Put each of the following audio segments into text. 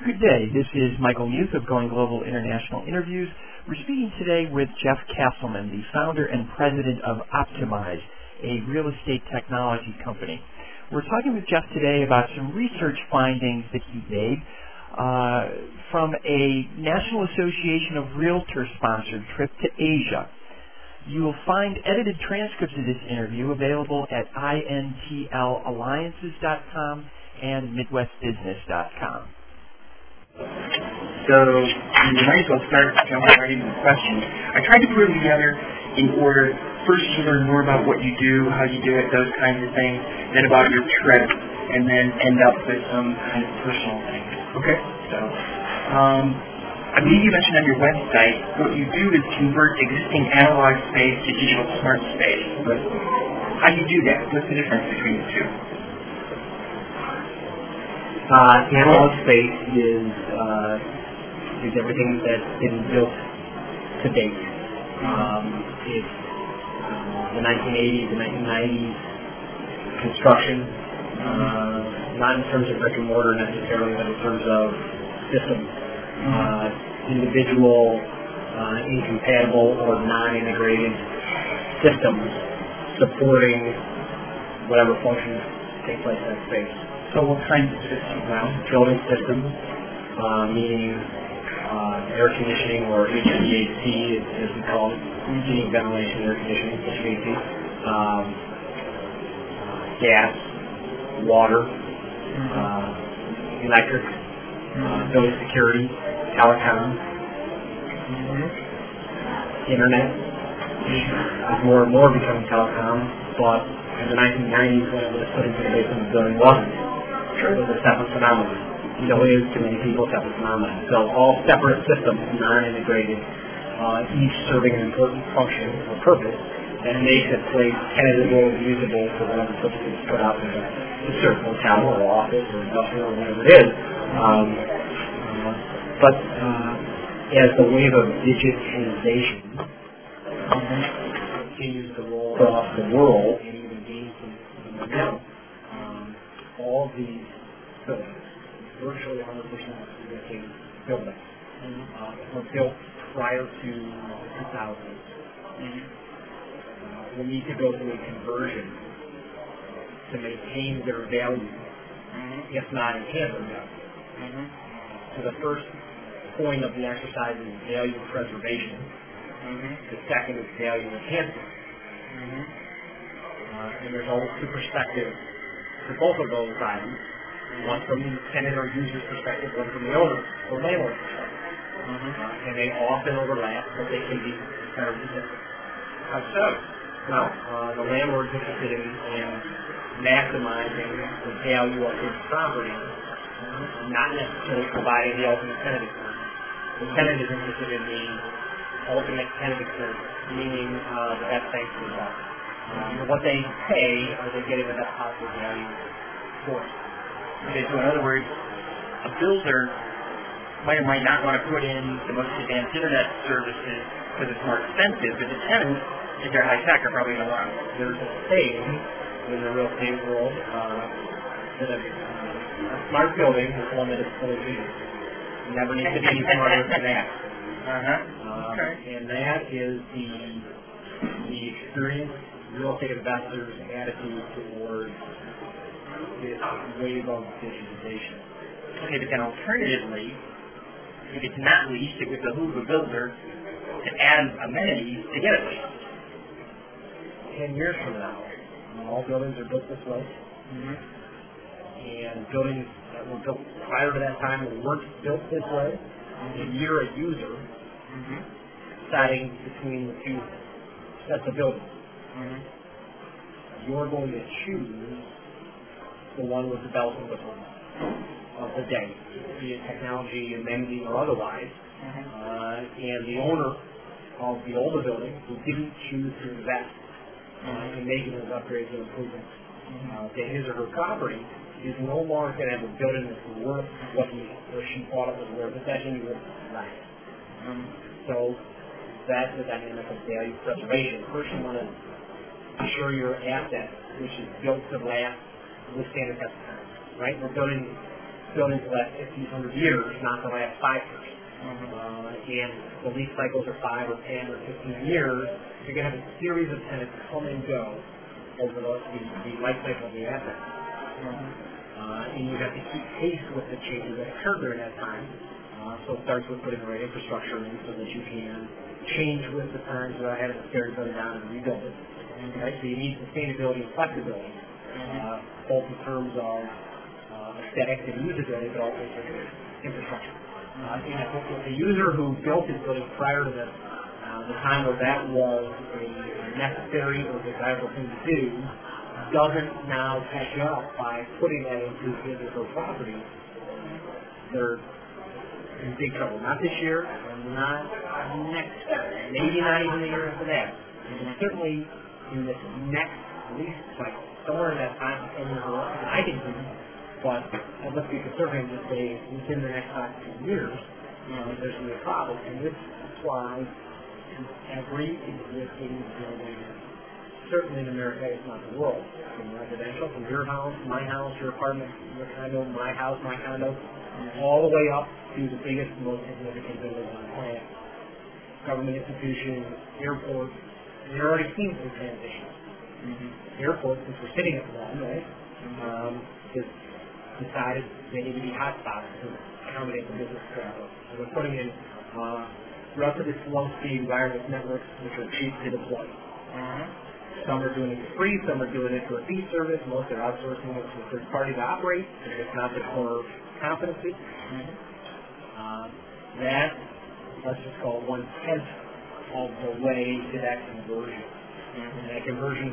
Good day. This is Michael Muth of Going Global International Interviews. We're speaking today with Jeff Castleman, the founder and president of Optimize, a real estate technology company. We're talking with Jeff today about some research findings that he made uh, from a National Association of Realtors sponsored trip to Asia. You will find edited transcripts of this interview available at intlalliances.com and midwestbusiness.com. So you might as well start jumping right into the questions. I tried to put them together in order first to learn more about what you do, how you do it, those kinds of things, then about your trip, and then end up with some kind of personal things. Okay. So, um, I believe you mentioned on your website what you do is convert existing analog space to digital smart space. But how do you do that? What's the difference between the two? Uh, analog space is uh, is everything that's been built to date. Um, it's uh, the 1980s, the 1990s construction, uh, not in terms of brick and mortar necessarily, but in terms of systems, uh, individual, uh, incompatible or non-integrated systems supporting whatever functions take place in that space. So what kinds of systems? Well, building systems, uh, meaning uh, air conditioning or HVAC, as, we call it, heating, ventilation, air conditioning, HVAC, um, uh, gas, water, uh, electric, uh, building security, telecom, internet. Is more and more becoming telecom, but in the 1990s when it was put into the basement of the building wasn't. It was a separate phenomenon. Still is to many people a separate phenomenon. So all separate systems, non-integrated, uh, each serving an important function or purpose that makes a place tenable, usable for whatever purpose it's put out there to serve hotel or office or industrial or whatever it is. Um, uh, but uh, as the wave of digitization continues to roll across the world and even gain some momentum, um, all of these buildings, virtually 100% existing buildings, uh, were built prior to the 2000s. Uh, will need to go through a conversion to maintain their value, if not enhance their value. So the first point of the exercise is value preservation. The second is value enhancement. Uh, and there's always two perspectives for both of those items. One from the tenant or user's perspective, one from the owner or landlord's perspective. Uh, and they often overlap, but they can be very different. How so? Well, uh, the landlord's interested in, in maximizing the value of his property, not necessarily providing the ultimate tenant experience. The tenant is interested in the ultimate tenant experience, meaning uh, the best bang for the buck. For what they pay, are they getting the best possible value for it? Okay, so in other words, a builder might or might not want to put in the most advanced internet services because it's more expensive, but the tenants, if they're high tech, are probably going to want. There's a saying in the real estate world uh, that a, a smart building is one that is fully used. You never need to be any smarter than that. Uh-huh. Um, Okay. And that is the the experienced real estate investors' attitude towards this wave of digitization. Okay, but then alternatively, if it's not leased, it would behoove a builder to add amenities to get it leased. Ten years from now, all buildings are built this way, mm-hmm. and buildings that were built prior to that time weren't built this way, and mm-hmm. you're a user mm-hmm. deciding between the two sets of buildings. You're going to choose the one with the bells and whistles of the day, be it technology, amenity, or otherwise. Uh, and the owner of the older building who didn't choose to invest uh, in making those upgrades and improvements uh, to his or her property is no longer going to have a building that's worth what he or she thought it was worth. It's actually worth less. So that's the dynamic of value preservation. First, you want to ensure your asset, which is built to last, withstand the test of time. Right? We're building buildings the last 1,500 years, not the last five years. Uh, and the lease cycles are five or 10 or 15 years. You're going to have a series of tenants come and go over the, the, the life cycle of the asset. Uh, and you have to keep pace with the changes that occur during that time. Uh, so it starts with putting the right infrastructure in so that you can change with the times without having to tear the building down and rebuild it. Right? So you need sustainability and flexibility, uh, both in terms of uh, aesthetics and usability, but also infrastructure. Uh, I think the user who built his building prior to this, uh, the time where that was a necessary or desirable thing to do, doesn't now catch up by putting that into his or her property, they're in big trouble. Not this year, not next year, maybe not even the year after that. And certainly in this next lease cycle, somewhere in that time, and I think but uh, let's be conservative and say within the next five to ten years, you know, there's going to be a problem. And this applies to every existing building certainly in America, if not the world. From residential, from your house, my house, your apartment, your condo, my house, my condo, all the way up to the biggest, most significant buildings on the planet. Government institutions, airports, and you're already seeing some transitions. Mm-hmm. Airports, since we're sitting at one, right, um, just decided they need to be hotspots to accommodate the business travel. And we're putting in uh, relatively slow-speed wireless networks, which are cheap to deploy. Mm-hmm. Some are doing it for free, some are doing it for a fee service, most are outsourcing it to a third party to operate, and it's not the core competency. Mm-hmm. Uh, that, let's just call it one tenth of the way to that conversion. Mm-hmm. And that conversion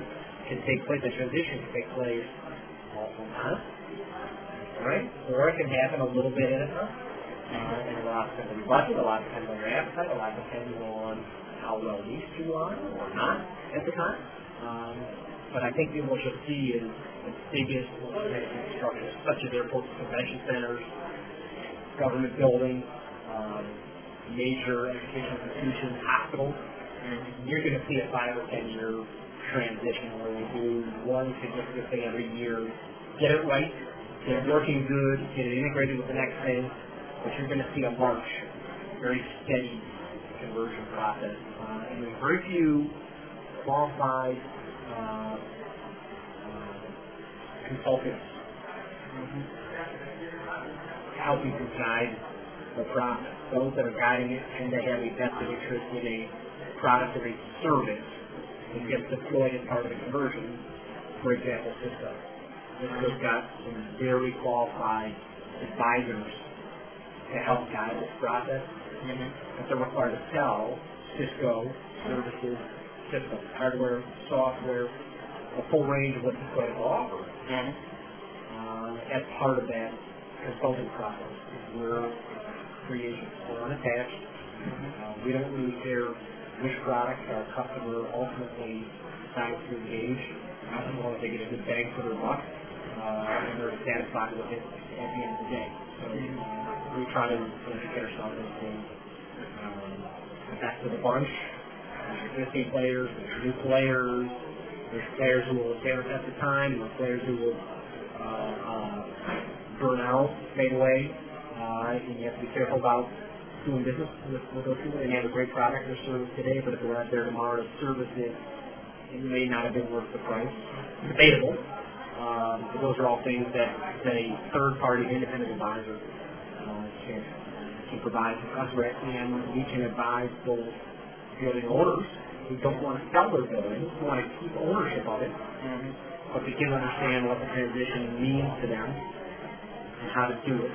can take place, the transition can take place all at once, right? Or it can happen a little bit at a time. Uh, and a lot depends on your budget, a lot depends on your appetite, a lot depends on how well leased you are or not at the time. Um, but I think what you'll see is the biggest infrastructure, such as airports, convention centers, government buildings, um, major educational institutions, hospitals. You're going to see a five or ten year transition where we do one significant thing every year, get it right, get it working good, get it integrated with the next thing, but you're going to see a march, very steady conversion process. Uh, and there's very few qualified uh, uh, consultants helping to guide the process. Those that are guiding it tend to have a vested interest in a product or a service that gets deployed as part of the conversion. For example, Cisco. Cisco's got some very qualified advisors to help guide this process. Mm-hmm. If they're required to sell Cisco services, Cisco hardware, software, a full range of what Cisco has to offer Mm-hmm. uh, as part of that consulting process. We're agents. We're unattached. Uh, we don't really care which product our customer ultimately decides to engage. As long as they get a good bang for their buck uh, and they're satisfied with it at the end of the day. So uh, we try to educate ourselves as to um, the best of the bunch. There's existing players, there's new players, there's players who will stand at the time, there's players who will uh, uh, burn out, fade away, uh, and you have to be careful about doing business with, with those people. They may have a great product or service today, but if they're out there tomorrow to service it, it may not have been worth the price. Debatable. Um, but those are all things that, that a third-party independent advisor uh, can, can provide to us, and we can advise those building owners who don't want to sell their building, who want to keep ownership of it, Mm-hmm. but they can understand what the transition means to them and how to do it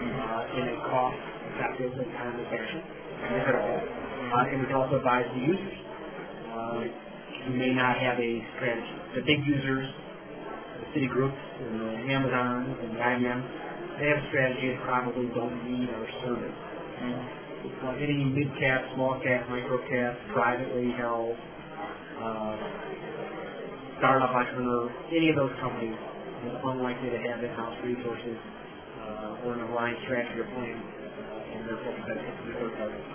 uh, in a cost-effective and timely fashion, if at all. Uh, and we also advise the users uh, who may not have a strategy. The big users, the Citigroups and the Amazons and the IBM, they have a strategy and probably don't need our service. Uh, any mid-cap, small-cap, micro-cap, privately held, uh, startup entrepreneur, any of those companies is unlikely to have in-house resources uh, or an aligned strategy or plan, uh, and therefore competitive to third parties.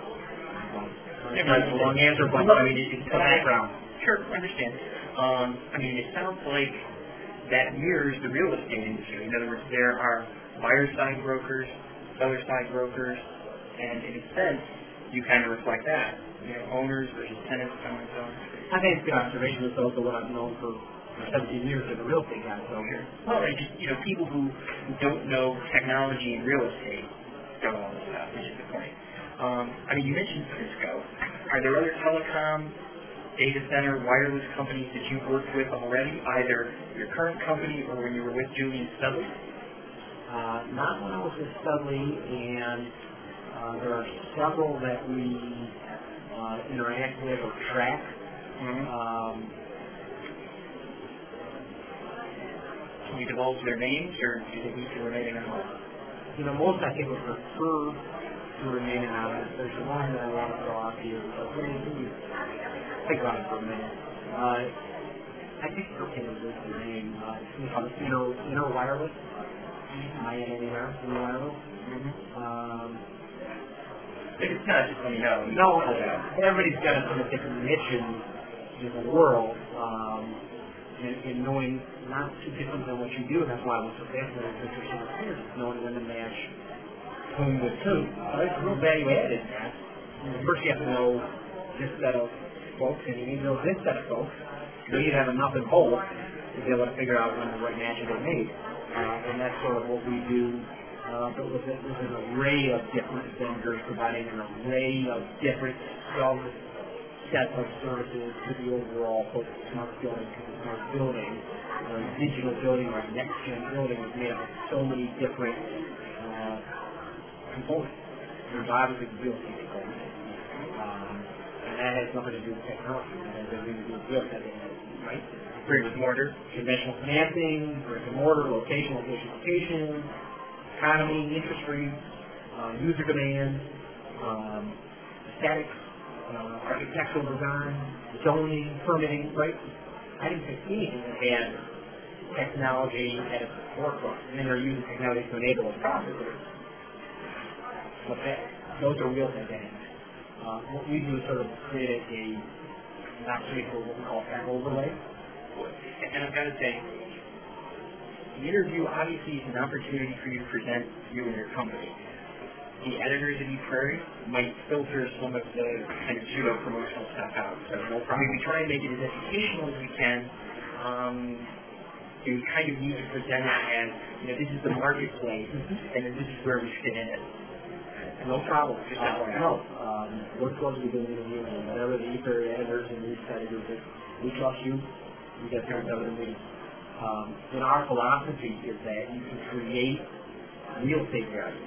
Um, Yeah, that's a long answer, but I mean, it's the background. Sure, I understand. Um, I mean, it sounds like that mirrors the real estate industry. In other words, there are buyer side brokers, seller side brokers, and in a sense, you kind of reflect that. You know, owners versus tenants, so on and so on. I think it's good observation. It's also what I've known for 17 years as a real estate guy. So. Well, and just, you know, people who who don't know technology and real estate don't know all this stuff, which is the point. Um, I mean, you mentioned Cisco. Are there other telecom, data center, wireless companies that you've worked with already, either your current company or when you were with Julien Studley? uh, not when I was with Studley, and uh, there are several that we uh, interact with or track. Mm-hmm. Um, Can you divulge their names, or do you think you can remain anonymous? you know, most I think would prefer to remain anonymous. There's one that I want to throw out to you. But let me think about it for a minute. Uh, I think it's okay to list the name. Uh, it's something called Inner, Inner Wireless. I-N-N-E-R, Inner Wireless. Mm-hmm. Um, If it's not, just me know. no, everybody's got a of different niche in, in the world. Um, and, and knowing not too different than what you do, and that's why I was so fascinated with sort of knowing when to match whom with whom. So it's a real value added in that. First you have to know this set of folks, and you need to know this set of folks. You need to have enough in both to be able to figure out when the right matches are made. Uh, and that's sort of what we do uh, but with, a, with an array of different vendors providing an array of different sub sets of services to the overall both smart building smart building. Uh, digital building or next gen building is made up of so many different uh, components. There's obviously the real estate component. Um, and that has nothing to do with technology. That has everything to do with real estate, right? Brick and mortar. conventional financing, brick and mortar, location, location, location, economy, interest rates, uh, user demand, um, aesthetics, uh, architectural design, zoning, permitting, right? I didn't that had technology at its forefront. And then they're using technology to enable those processes. But that, those are real dynamics. Uh, what we do is sort of create a, a not create what we call tech overlay. And I've got to say, the interview obviously is an opportunity for you to present you and your company. The editors of ePrairie might filter some of the kind of pseudo promotional stuff out. So no problem. I mean we try and make it as educational as we can. Um, you kind of need to present it as, you know, this is the marketplace, and then this is where we fit in it. No problem. Just Uh, FYI. no, um, we're supposed to be doing the meeting, and whatever the ether editors and these kind of do, that we trust you, you get there have the meeting. Um, and our philosophy is that you can create real estate value,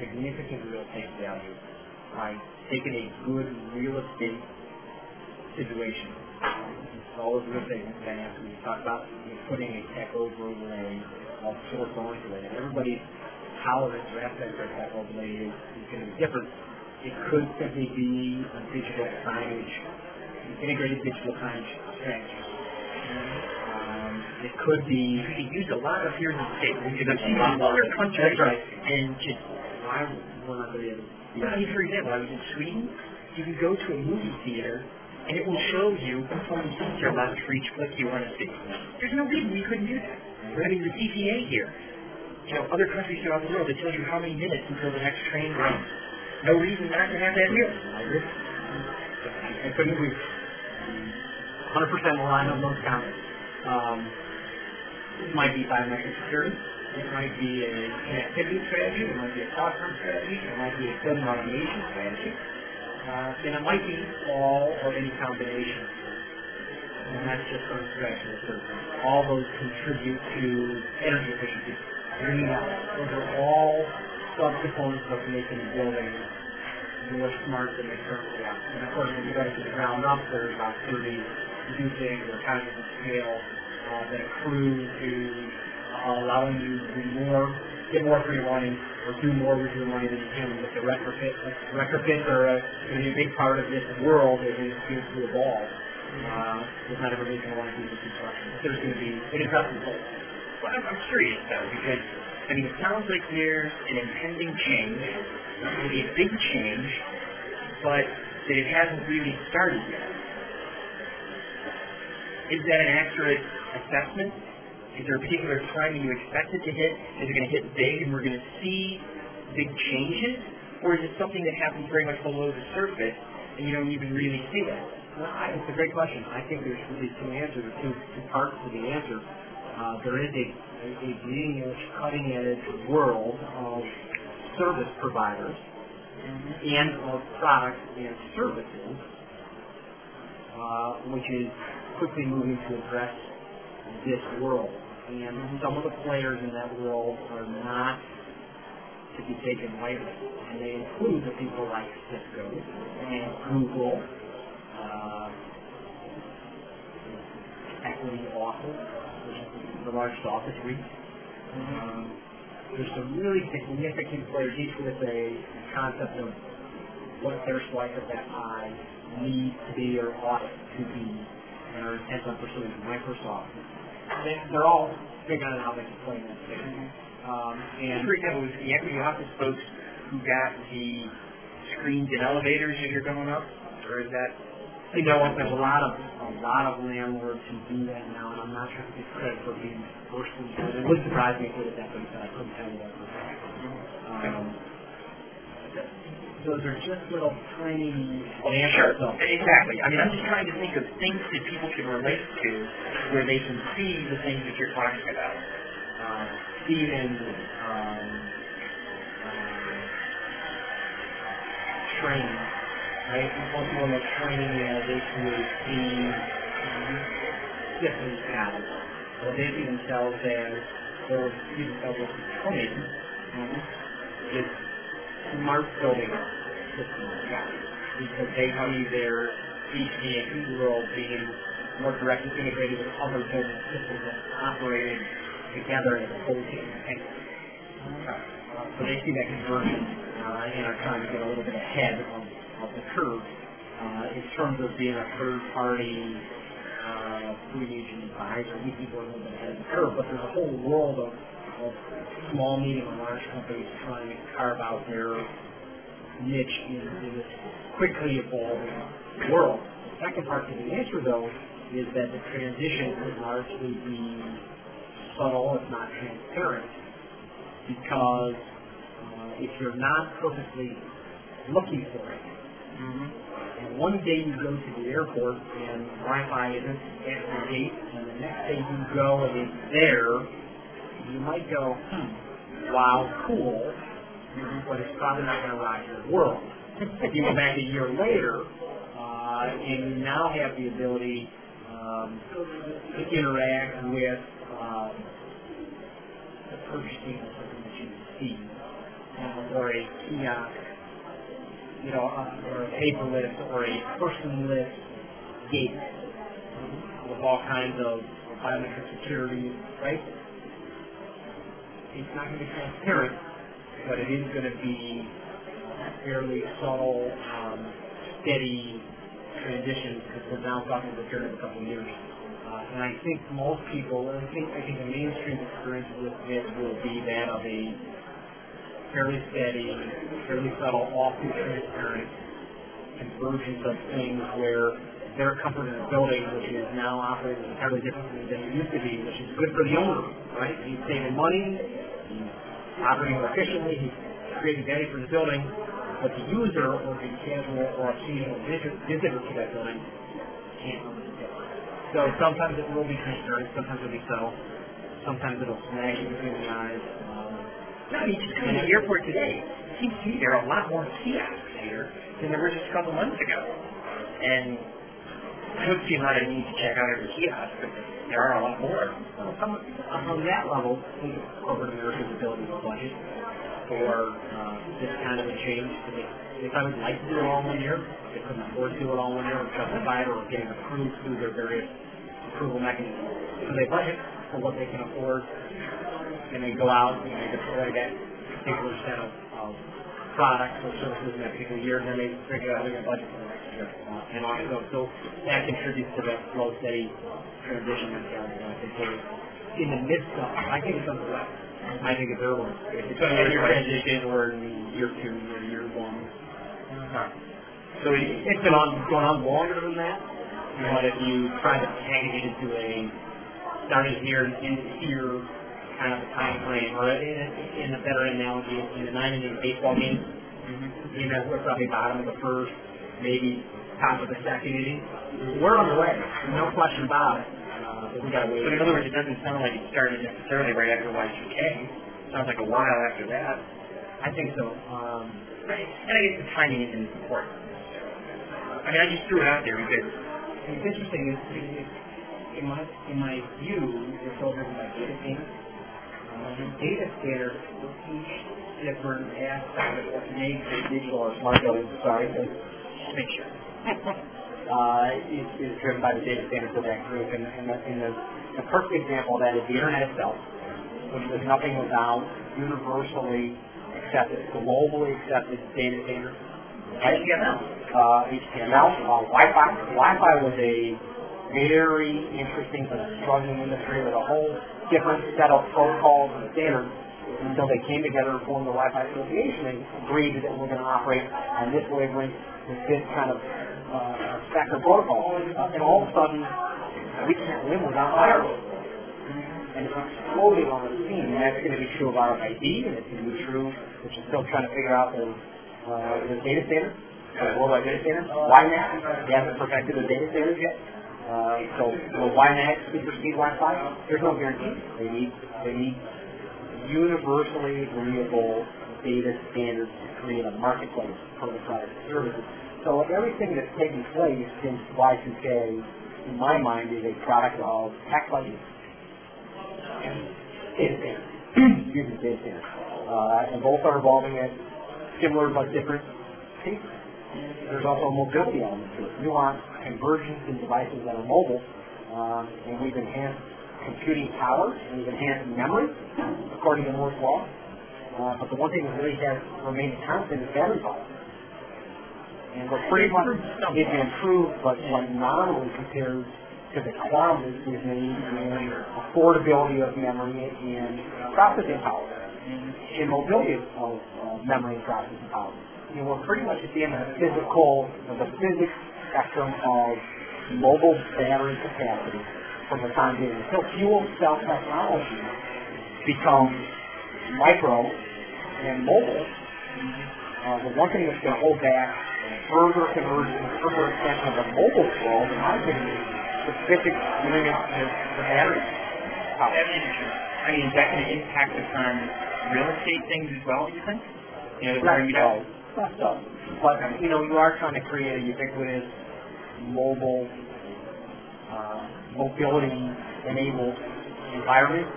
significant real estate value, by taking a good real estate situation. All real estate finance, we talk about putting a tech overlay of sorts onto it. Everybody's tolerance or aspect of tech overlay is, is going to be different. It could simply be a digital signage, integrated digital signage strategy. It could be You can use a lot of here in the States. You can see in other countries That's right. and just why we're not going to be able to Yeah, for example, I was in Sweden. You can go to a movie theater, and it will show you seats are left for each flick you want to see. There's no reason we couldn't do that. I mean, the CTA here, you know, other countries throughout the world, it tells you how many minutes until the next train runs. No reason not to have that here. I couldn't agree. 100% aligned on those comments. Um, it might be biometric security. It might be a connectivity strategy. It might be a telecom strategy. It might be a building automation strategy. Uh, and it might be all or any combination. And that's just strategy of service. All those contribute to energy efficiency. Green. Those are all subcomponents of making a building more smart than they currently are. And of course, when you to the ground up, there's about 30 new things or economies of scale uh, that accrue to uh, allowing you to do more, get more for your money, or do more with your money than you can with the retrofit. Retrofits are uh, going to be a big part of this world as it continues to evolve. Uh, because not everybody's going to want to do the construction. There's going to be, it addresses both. Well, I'm, I'm curious though, because I mean, it sounds like there's an impending change, maybe a big change, but that it hasn't really started yet. Is that an accurate assessment? Is there a particular time you expect it to hit? Is it going to hit big and we're going to see big changes? Or is it something that happens very much below the surface and you don't even really see it? Well, I, it's a great question. I think there's really two answers, or two, two parts to the answer. Uh, there is a, a, a bleeding edge, cutting edge world of service providers and of products and services, uh, which is quickly moving to address this world. And some of the players in that world are not to be taken lightly. And they include the people like Cisco and Google, uh, Equity Office, which is the largest office REIT. Um, there's some really significant players, each with a concept of what their slice of that pie needs to be or ought to be, and are intent on pursuing Microsoft. They, they're all figuring out how they can play that space. Um, and For example, was the equity office folks who got the screens in elevators as you're going up? Or is that you know what? There's a lot of a lot of landlords who do that now, and I'm not sure if it's credit for being first and It would surprise me if they did that, but I couldn't tell you that. for a fact. Um, those are just little tiny of Exactly. I mean, I'm just trying to think of things that people can relate to where they can see the things that you're talking about. uh, Stevens, um, um, training, right? Once you want to training as HVAC systems guys, so they see themselves as, or see themselves as becoming this smart building systems guys, because they see their HVAC world being more directly integrated with other building systems that operated together as a whole team. And, uh, so they see that conversion uh, and are trying to get a little bit ahead of, of the curve uh, in terms of being a third party uh, free agent advisor. We think we're a little bit ahead of the curve, but there's a whole world of, of small, medium, and large companies trying to carve out their niche in, in this quickly evolving world. The second part to the answer, though, is that the transition would largely be subtle, if not transparent, because uh, if you're not purposely looking for it, and one day you go to the airport and Wi-Fi isn't at the gate, and the next day you go and it's there, you might go, hmm, wow, cool, but it's probably not going to rock your world. if you go back a year later, uh, and you now have the ability um, to interact with um, the purchasing of something that you see, uh, or a kiosk, you know, uh, or a paperless, or a personless gate with all kinds of biometric security, right? It's not going to be transparent, but it is going to be a fairly subtle, um, steady transition because we're now talking about period of a couple of years. Uh, and I think most people, I think I think the mainstream experience with this will be that of a fairly steady, fairly subtle, often transparent convergence of things where their comfort in a building, which is now operating entirely differently than it used to be, which is good for the owner, right? He's saving money, he's operating efficiently, he's creating value for the building, but the user or the casual or occasional visitor to that building can't really do. So sometimes it will be transparent, sometimes it'll be subtle, sometimes it'll snag you between the eyes. Um, No, you just come to the airport today. It seems to me there are a lot more kiosks here than there were just a couple months ago. And I don't see lot of need to check out every kiosk, but there are a lot more. Well, uh, on that level, corporate America's ability to budget for uh, this kind of a change. They, they probably would like to do it all one year. They couldn't afford to do it all one year or justify it or getting approved through their various approval mechanisms. So they budget for what they can afford and they go out and they deploy that particular set of, of products or services in that particular year and then they figure out they're going to budget for the. Uh, and goes. So that contributes to that slow, steady transition. And I think we're in the midst of I think it's on the left. I think it's early. It's going to be a transition or in year two or year one. Uh-huh. So it, It's been on going on longer than that. But if you try to package it into a started here and in here kind of a time frame, or in, in a better analogy, in the nine inning baseball game, mm-hmm. you know, we're probably bottom of the first, maybe top of the second inning. We're on the way, no question about it. Uh, but we got to wait. But in other words, it doesn't sound like it started necessarily right after Y2K. It sounds like a while after that. I think so. Um. And I guess the timing isn't important. I mean, I just threw it out there because it's interesting. It's, it's, in my in my view, it's all driven by data standards. Uh, data for each different aspect of what makes digital or smart building. Sorry, sure. uh, is, is driven by the data standards of that group, and, and, the, and the, the perfect example of that is the internet itself, which is nothing without universally accepted, globally accepted data standards. HTML. Uh, HTML, uh, Wi-Fi. Wi-Fi was a very interesting but struggling industry with a whole different set of protocols and standards until they came together and formed the Wi-Fi Association and agreed that we're going to operate on this wavelength with this kind of uh, spectrum protocol. Uh, and all of a sudden, we can't live without wireless. And it's exploding on the scene. And that's going to be true of RFID, and it's going to be true, which is still trying to figure out the, uh, the data standard, the worldwide data standard. WiMAX, they haven't perfected the data standards yet. Uh, so will WiMAX supersede Wi-Fi? There's no guarantee. They need they need universally agreeable data standards to create a marketplace for the product services. So everything that's taken place since Y2K, in my mind, is a product of tech budgets and data standards. Excuse me, data standards. Uh, and both are evolving at similar but different paces. There's also a mobility element to it. Nuance convergence in devices that are mobile, um, and we've enhanced computing power, and we've enhanced memory, according to Moore's Law. Uh, but the one thing that really has remained constant is battery power. And what pretty much is improved, but what nominally compared to the is in, in affordability of memory and processing power, and mobility of uh, memory and processing power. And we're pretty much at the end of the physical, of the physics spectrum of mobile battery capacity from the time being. Until fuel cell technology becomes micro and mobile, uh, the one thing that's going to hold back further conversion, further extension of the mobile world, in my opinion, is the physics limit to the battery power. I mean, is that going to impact upon real estate things as well, do you think? You know, where you know, so. But, you know, you are trying to create a ubiquitous mobile, uh, mobility-enabled environment.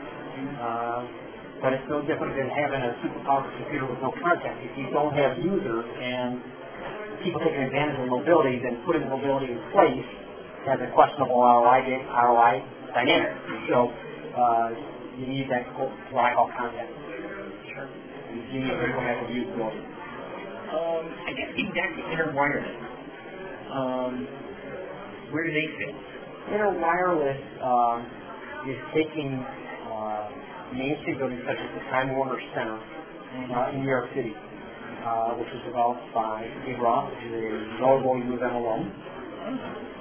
Uh, but it's no different than having a super powerful computer with no content. If you don't have users and people taking advantage of mobility, then putting mobility in place has a questionable ROI, ROI dynamic. So uh, you need that what I call content. Sure. You need people that have usability. Um, I guess getting back to inner wireless. Um, where do they fit? Inner Wireless um, is taking uh, Main Street buildings such as the Time Warner Center uh, in New York City, uh, which was developed by Steve Roth, which is a notable U of M alum.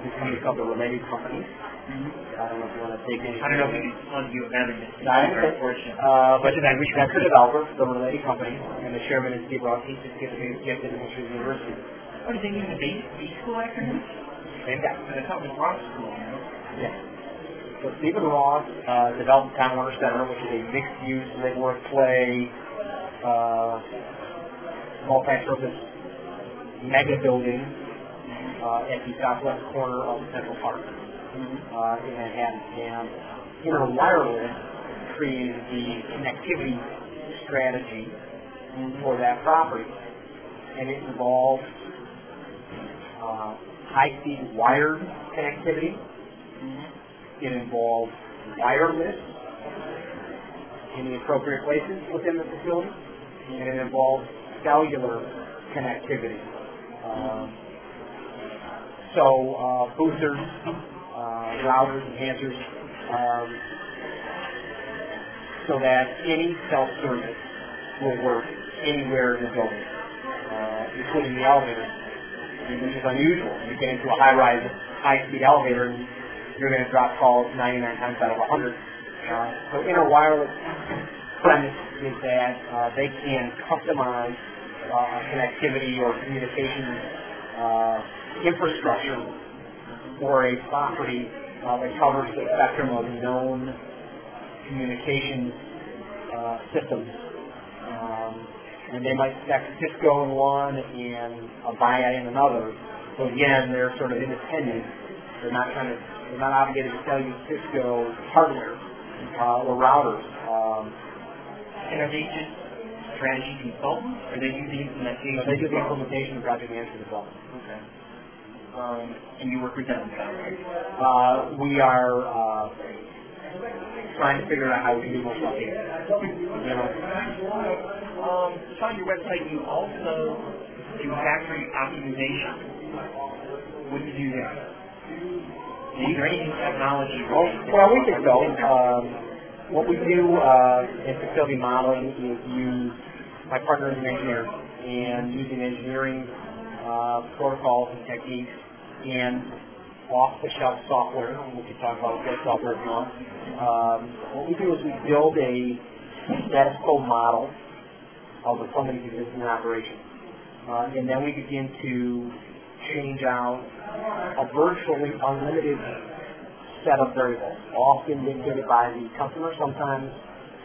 This company called the Related Companies. Mm-hmm. I don't know if you want to take any. I don't know if it's on U of M. No, very unfortunate. Uh, but then we that's the developer, the Related Company, and the chairman is Steve Roth. He's just gifted, gifted in history University. Oh, did they use the base, B school acronym? Same guy. I thought it was Ross School. Yeah. So Stephen Roth uh, developed Time Warner Center, which is a mixed-use, live-work, play, uh, multi-purpose mega building uh, at the southwest corner of Central Park mm-hmm. uh, in Manhattan. And Inner Wireless created the connectivity strategy for that property. And it involves uh, high-speed wired connectivity. Mm-hmm. It involves wireless in the appropriate places within the facility, and it involves cellular connectivity. Uh, so uh, boosters, uh, routers, enhancers, um, so that any self-service will work anywhere in the building, uh, including the elevator which is unusual. You get into a high-rise, high-speed elevator, and you're going to drop calls 99 times out of 100. Uh, so inner wireless premise is that uh, they can customize uh, connectivity or communication uh, infrastructure for a property uh, that covers the spectrum of known communications uh, systems. Um, and they might spec Cisco in one and a Avaya in another. So again, they're sort of independent. They're not trying to, they're not obligated to sell you Cisco hardware uh, or routers. Um, And are they just strategy consultants? Or are they do the implementation? they do the implementation and project management as well. Okay. Um, and you work with them. Uh, we are uh, trying to figure out how we can do more stuff here. You know, Um, just on your website, you also do factory optimization. What do you do there? Is there technology well, we think so. Um, what we do uh, in facility modeling is use my partner is an engineer, and using engineering uh, protocols and techniques and off-the-shelf software, we can talk about what software if you want. Um, what we do is we build a status quo model of the company's existing operation. Uh, and then we begin to change out a virtually unlimited set of variables, often dictated by the customer, sometimes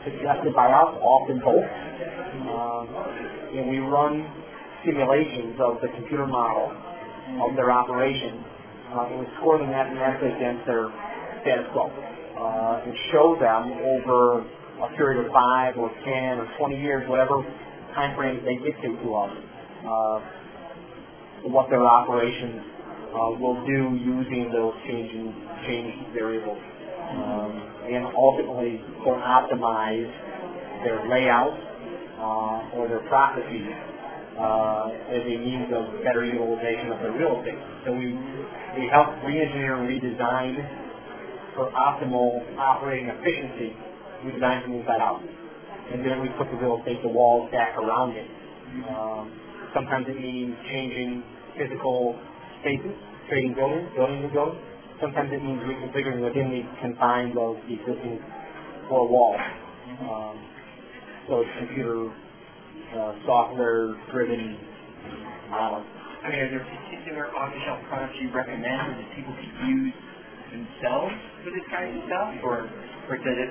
suggested by us, often both. Um, and we run simulations of the computer model of their operation, uh, and we score them mathematically against their status quo, uh, and show them over a period of five or ten or twenty years, whatever time frame they dictate to us, uh, what their operations uh, will do using those changing changed variables, um, and ultimately will optimize their layout uh, or their processes uh, as a means of better utilization of their real estate. So we we help re-engineer and redesign for optimal operating efficiency. We design from the inside out, and then we put the real estate, the walls back around it. Um, sometimes it means changing physical spaces, trading buildings, building new buildings. Sometimes it means reconfiguring within the confines of the existing four walls. Um, so it's computer uh, software-driven models. I mean, are there particular off-the-shelf products you recommend that people could use themselves for this kind of stuff, or or does it?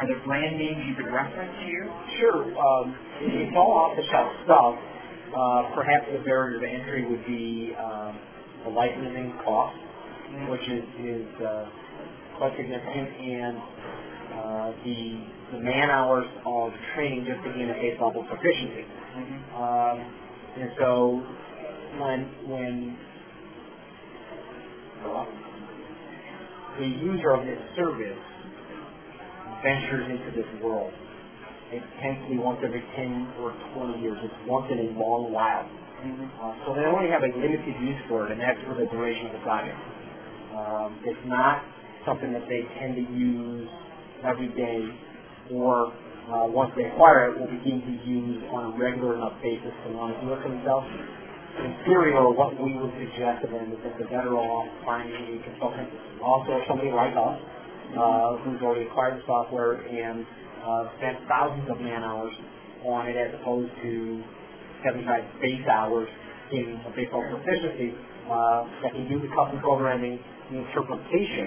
Are there brand names you could reference here? Sure. Um, it's all off-the-shelf stuff. Uh, perhaps the barrier to entry would be um, the licensing cost, which is, is uh, quite significant, and uh, the, the man hours of training just to gain a base level proficiency. Um, and so when when the user of this service ventures into this world, it tends to be once every 10 or 20 years. It's once in a long while. Uh, so they only have a limited use for it, and that's for the duration of the project. Um, it's not something that they tend to use every day, or uh, once they acquire it, will begin to use on a regular enough basis to want to do it for themselves. In theory, or what we would suggest to them is that they're better off finding a consultant, also somebody like us, uh, who's already acquired the software and uh, spent thousands of man hours on it as opposed to 75 base hours in a baseball proficiency uh, that can do the custom programming, the interpretation,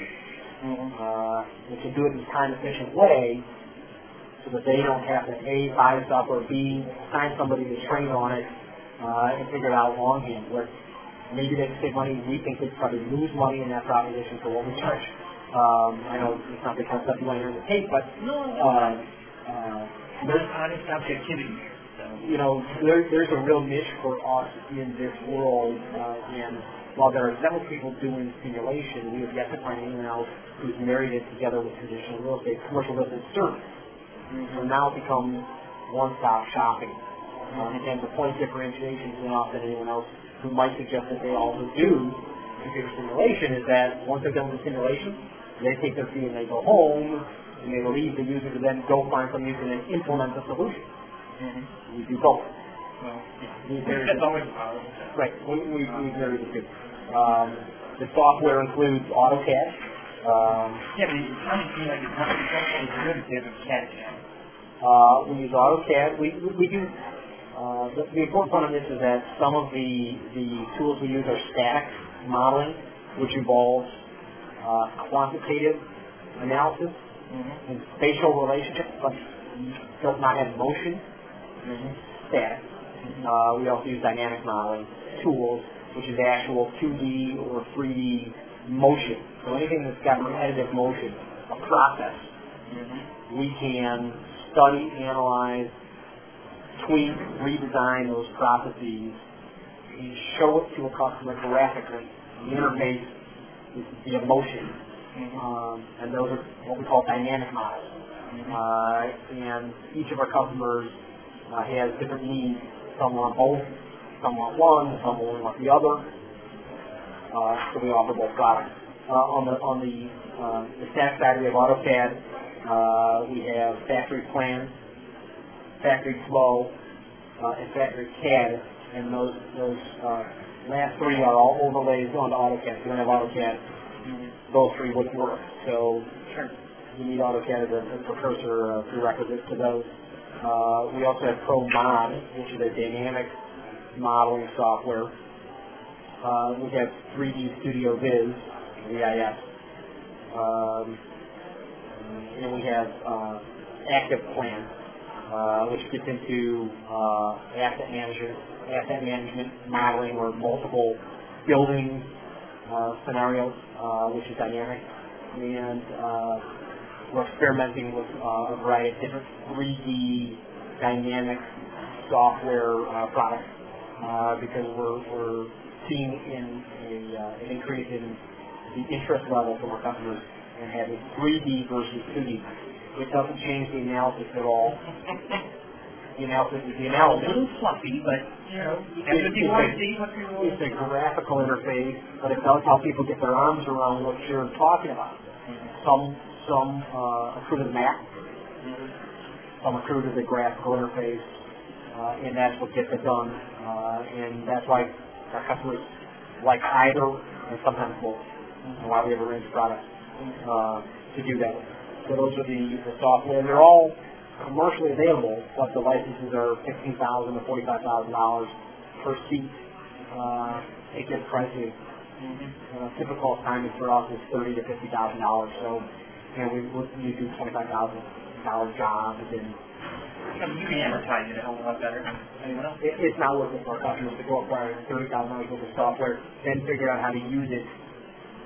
uh, and can do it in a time efficient way so that they don't have to A, buy the software, B, find somebody to train on it, uh, and figure it out longhand. Where maybe they can save money, we think they probably lose money in that proposition for what we charge. Um, I know it's not the kind of stuff you want to hear in the tape, but No, uh, uh, there's honest objectivity here. So. you know, there, there's a real niche for us in this world, uh, and while there are several people doing simulation, we have yet to find anyone else who's married it together with traditional real estate, commercial real estate service. So now it becomes one-stop shopping. Uh, and the point of differentiation is not that anyone else who might suggest that they also do computer simulation is that once they're done the simulation, they take their fee and they go home, and they leave the user to then go find some user and then implement the solution. Mm-hmm. We do both. Well, yeah. That's the- always powerful. Right, we, we, we marry the two. Um, the software includes AutoCAD, Um, Yeah, but it sounded to me like it's not good other CAD uh, we use AutoCAD. We, we, we do. Uh, the, the important part of this is that some of the the tools we use are static modeling, which involves uh, quantitative analysis Mm-hmm. and spatial relationships, but does not have motion. Mm-hmm. Static. Uh, we also use dynamic modeling tools, which is actual 2D or 3D motion. So anything that's got repetitive motion, a process, Mm-hmm. we can study, analyze, tweak, redesign those processes, and show it to a customer graphically. The interface the emotion, um, and those are what we call dynamic models. Uh, and each of our customers uh, has different needs. Some want both, some want one, some only want the other. Uh, so we offer both products. Uh, on the on the uh, the static side, we have AutoCAD. Uh, we have Factory Plan, Factory Flow, uh, and Factory CAD, and those those last three are all overlays onto AutoCAD. If you don't have AutoCAD, those three wouldn't work. So Sure. you need AutoCAD as a, as a precursor uh, prerequisite to those. Uh, we also have ProMod, which is a dynamic modeling software. Uh, we have 3D Studio Viz, VIS. Um, and we have uh, Active Plan, uh, which gets into uh, asset management, asset management modeling or multiple building uh, scenarios, uh, which is dynamic. And uh, we're experimenting with uh, a variety of different 3D dynamic software uh, products uh, because we're, we're seeing in a, an increase in the interest level from our customers and having 3D versus 2D. It doesn't change the analysis at all. The analysis is the A little fluffy, but, you know, It's- that's what you want a- to see, what people... It's a graphical interface, but it does help people get their arms around what you're talking about. Some some uh, accrue to the map, some accrue to the graphical interface, uh, and that's what gets it done. Uh, and that's why our customers like either, and sometimes both, and why we have a range of products uh, to do that. So those are the, the software. And they're all commercially available, but the licenses are fifteen thousand to forty-five thousand dollars per seat. Uh, it gets pricey. Uh, typical assignment for us is thirty to fifty thousand dollars. So, you know, we we do twenty-five thousand dollar jobs, and I mean, you can advertise it a a lot better than anyone else. it, it's not worth it for our customers to go acquire thirty thousand dollars worth of software, then figure out how to use it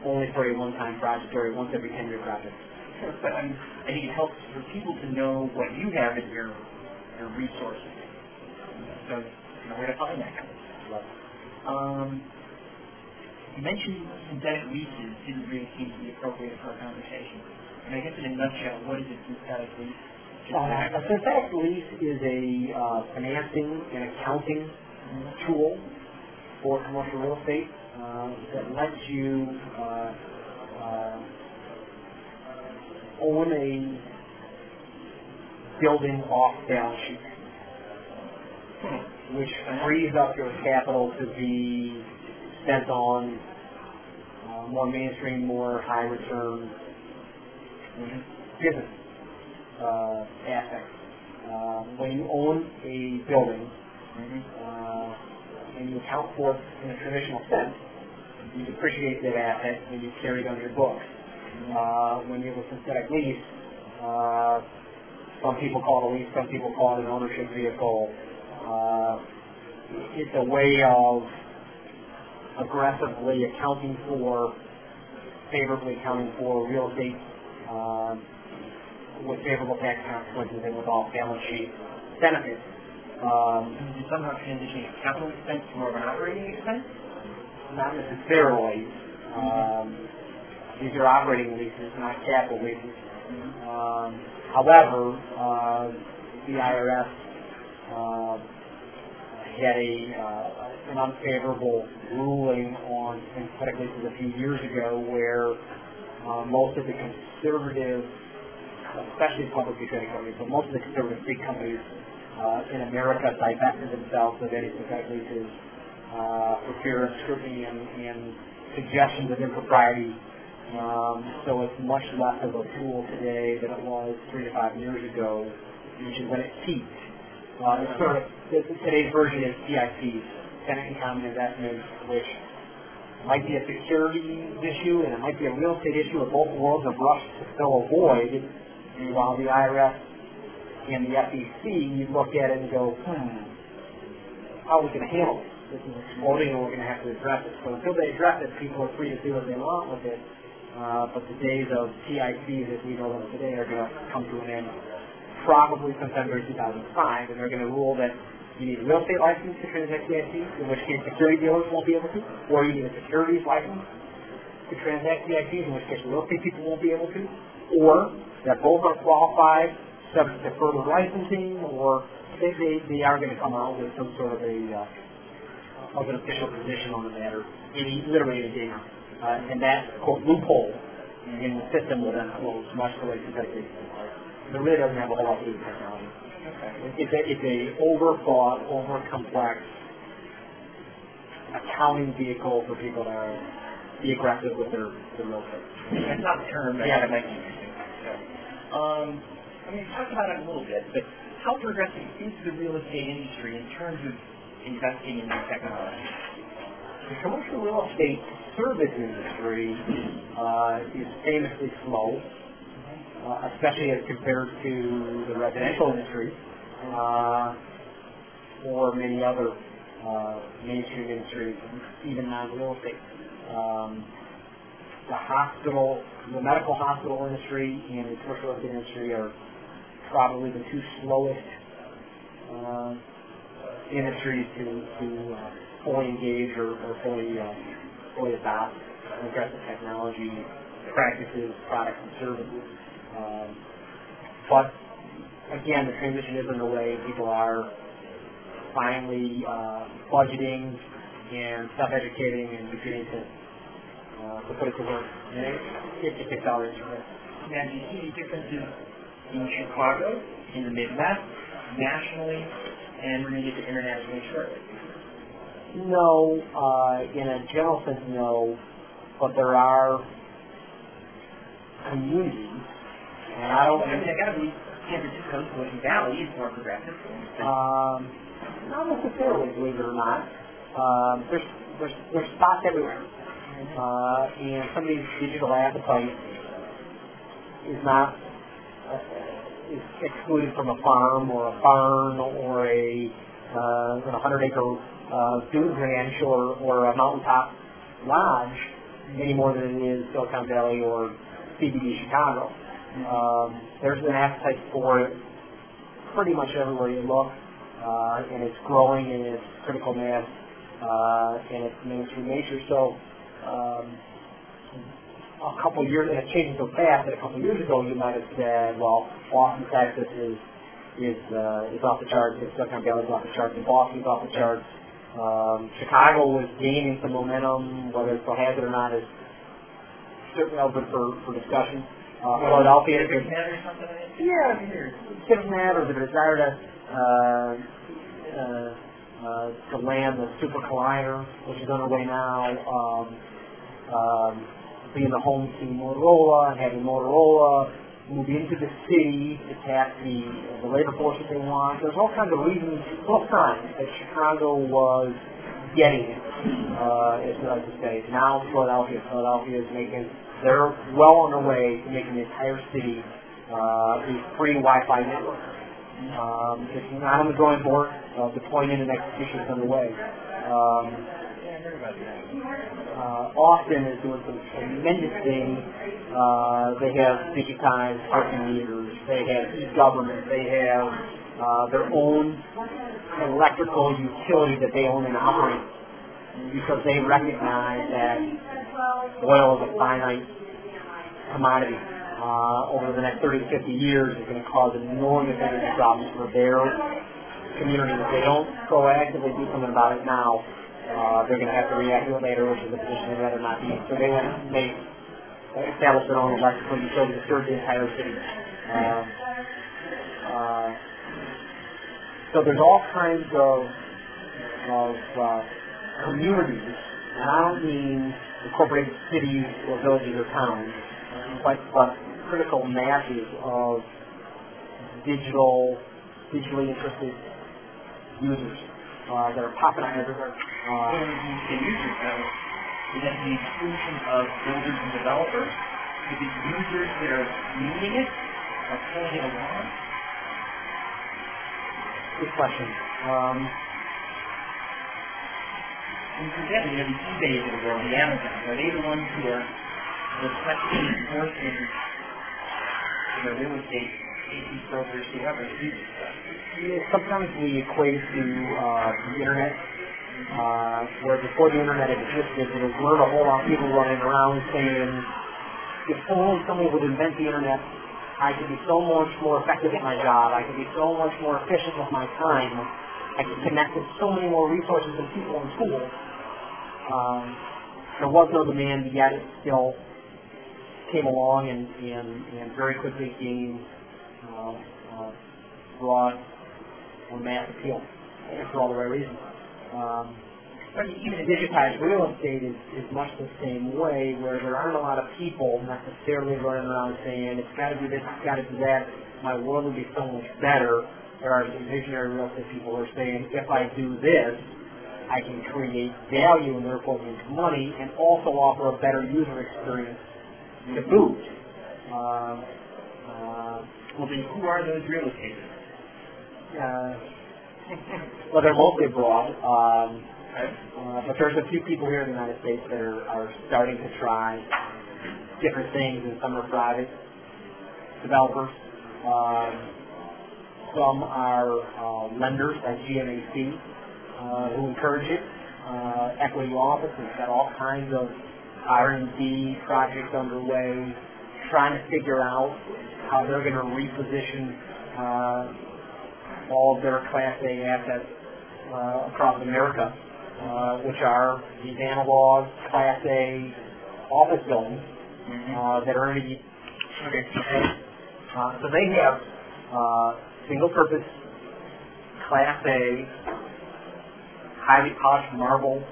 only for a one-time project or a once every ten-year project. But I, mean, I think it helps for people to know what you have as your your resources. So you know where to find that kind of stuff. Um, you mentioned synthetic leases didn't really seem to be appropriate for a conversation. And I guess in a nutshell, what is a synthetic lease? Uh, a synthetic lease is a uh, financing and accounting tool for commercial real estate uh, that lets you uh, uh, own a building off balance sheet, which frees up your capital to be spent on uh, more mainstream, more high return business uh, aspects. Uh, when you own a building Mhm. uh, and you account for it in a traditional sense, you depreciate that asset and you carry it on your books. Uh, when you have a synthetic lease, uh, some people call it a lease, some people call it an ownership vehicle. Uh, it's a way of aggressively accounting for, favorably accounting for real estate um, with favorable tax consequences and with all balance sheet benefits. Um, Does it somehow transition a capital expense to more of an operating expense? not necessarily. Um, these are operating leases, not capital leases. Um, however, uh, the IRS uh, had a uh, an unfavorable ruling on synthetic leases a few years ago, where uh, most of the conservative, especially publicly traded companies, but most of the conservative big companies uh, in America divested themselves of any synthetic leases uh, for fear of scrutiny and, and suggestions of impropriety Um, so it's much less of a tool today than it was three to five years ago, which is when it peaked. Uh, it's sort of, today's version is TICs, tenant in common investments, which might be a securities issue and it might be a real estate issue, and both worlds have rushed to fill a void. And while the IRS and the SEC, look at it and go, hmm, how are we going to handle this? This is exploding and we're going to have to address it. So until they address it, people are free to do what they want with it. Uh, but the days of TICs as we know them today are going to come to an end probably sometime during 2005, and they're going to rule that you need a real estate license to transact TICs, in which case security dealers won't be able to, or you need a securities license to transact TICs, in which case real estate people won't be able to, or that both are qualified, subject to further licensing, or they, they, they are going to come out with some sort of a uh, of an official position on the matter, in literally in a day. Uh, and that quote loophole in the system will then close much the way competitive it really doesn't have a whole lot to do with technology. Okay. It's a, it's a overthought, over-complex accounting vehicle for people to be aggressive with their, their real estate. It's not the term, yeah, that might be interesting. So, um, I mean, talked about it a little bit, but how progressive is the real estate industry in terms of investing in new technology? The commercial real estate service industry uh, is famously slow uh, especially as compared to the residential industry uh, or many other uh, mainstream industries, even non-real estate. Um, the hospital, the medical hospital industry and the commercial real estate industry are probably the two slowest uh, industries to, to uh, fully engage or, or fully, uh, fully adopt aggressive technology practices, products, and services. Um, but again, the transition is underway. People are finally uh, budgeting and self-educating and beginning to uh, to put it to work. And it, for it. Now, do you see any differences in Chicago, in the Midwest, nationally, and we're going to get to internationally shortly? No, uh, in a general sense, no. But there are communities and I don't. I mean, I gotta believe San Francisco, Silicon Valley is more progressive. Um, not necessarily, believe it or not. Um, there's there's there's spots everywhere, uh, and somebody's digital appetite is not uh, is excluded from a farm or a barn or a uh, 100 acre uh, dude ranch or, or a mountaintop lodge any more than it is Silicon Valley or CBD Chicago. Um, there's an appetite for it pretty much everywhere you look, uh, and it's growing in its critical mass uh, and its mainstream nature. So um, a couple years, and it's changing so fast that a couple years ago you might have said, well, Austin, Texas is is uh, is off the charts, and Silicon Valley is off the charts, and Boston's off the charts. Um, Chicago was gaining some momentum, whether it still has it or not is certainly open for, for discussion uh, Philadelphia. Yeah, CivicNet or the desire to uh, uh, uh, to land the Super Collider, which is underway now. Um, um, being the home to Motorola and having Motorola move into the city to tap the, the labor force that they want. There's all kinds of reasons, all signs that Chicago was getting it, uh, what I would say. Now Philadelphia, Philadelphia is making they're well on their way to making the entire city uh, a free Wi-Fi network. Um, it's not on the drawing board. Uh, deployment and execution is underway. Um, uh, Austin is doing some tremendous things. Uh, they have digitized parking meters. They have e-government. They have uh, their own electrical utility that they own and operate because they recognize that oil is a finite commodity. Uh, over the next 30 to 50 years is going to cause enormous energy problems for their community. If they don't proactively do something about it now, uh, they're going to have to react to it later, which is a position they'd rather not be in. So they went they established their own electrical utility to serve the entire city. Um, uh, so there's all kinds of of uh, communities And I don't mean incorporated cities or villages or towns, but, but critical masses of digital, digitally interested users uh, that are popping up everywhere. Uh, And say users, though, is that the exclusion of builders and developers? Is it users that are using it, are pulling it along? good question. Um, And for example, you know, the eBays of the world, the Amazons, are they the ones who are requesting enforcing, you know, real estate agents, brokers, whoever, to do this stuff? Yeah, sometimes we equate to uh, the internet, uh, where before the internet existed, there weren't a whole lot of people running around saying, if only somebody would invent the internet, I could be so much more effective at my job, I could be so much more efficient with my time, I could connect with so many more resources and people and tools. Um, there was no demand, yet it still came along and, and, and very quickly gained uh, uh, broad or mass appeal for all the right reasons. Um, but even digitized real estate is, is much the same way, where there aren't a lot of people necessarily running around saying, it's got to do this, it's got to do that, my world would be so much better. There are some visionary real estate people who are saying, if I do this, I can create value and therefore make money and also offer a better user experience to boot. Uh, uh, Well, then who are those real estate uh, well, they're mostly abroad, um, uh, but there's a few people here in the United States that are, are starting to try different things, and some are private developers. Um, some are uh, lenders like GMAC uh, who encourage it. Uh, Equity Office has got all kinds of R&D projects underway, trying to figure out how they're going to reposition uh, all of their Class A assets uh, across America, uh, which are these analog Class A office buildings uh, that are in Okay. uh, so they have uh, single-purpose Class A, highly polished marble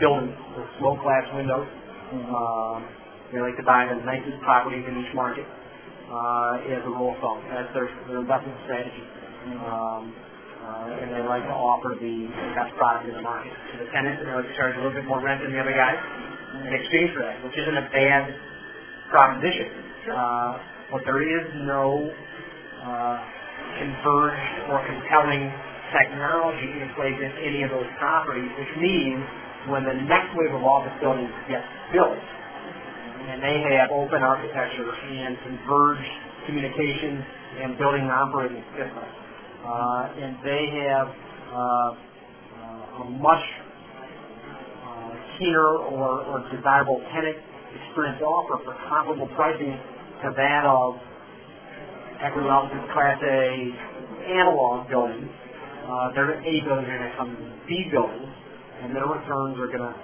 buildings with slow glass windows. Um, they like to buy the nicest properties in each market uh, as a rule of thumb. That's their, their investment strategy. Um, uh, and they like to offer the best product in the market to the tenants, and they like to charge a little bit more rent than the other guys in exchange for that, which isn't a bad proposition. Uh, but there is no uh, converged or compelling technology in place in any of those properties, which means when the next wave of office buildings gets built, and they have open architecture and converged communications and building operating systems, and they have uh, uh, a much uh, keener or, or desirable tenant experience offer for comparable pricing to that of Equity Office's class A analog buildings. Uh, their A buildings are going to come B buildings, and their returns are going to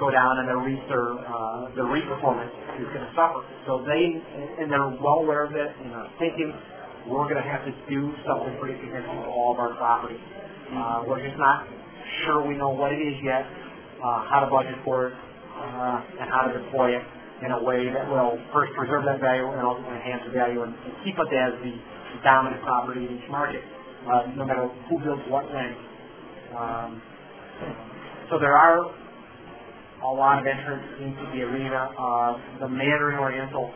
go down, and their REIT, their, uh, their REIT performance is going to suffer. So they, and they're well aware of it, and are thinking we're going to have to do something pretty significant to all of our properties. Uh, we're just not sure we know what it is yet, uh, how to budget for it, uh, and how to deploy it in a way that will first preserve that value and ultimately enhance the value and, keep us as the dominant property in each market, uh, no matter who builds what when. Um, so there are a lot of entrants into the arena. Uh, the Mandarin Oriental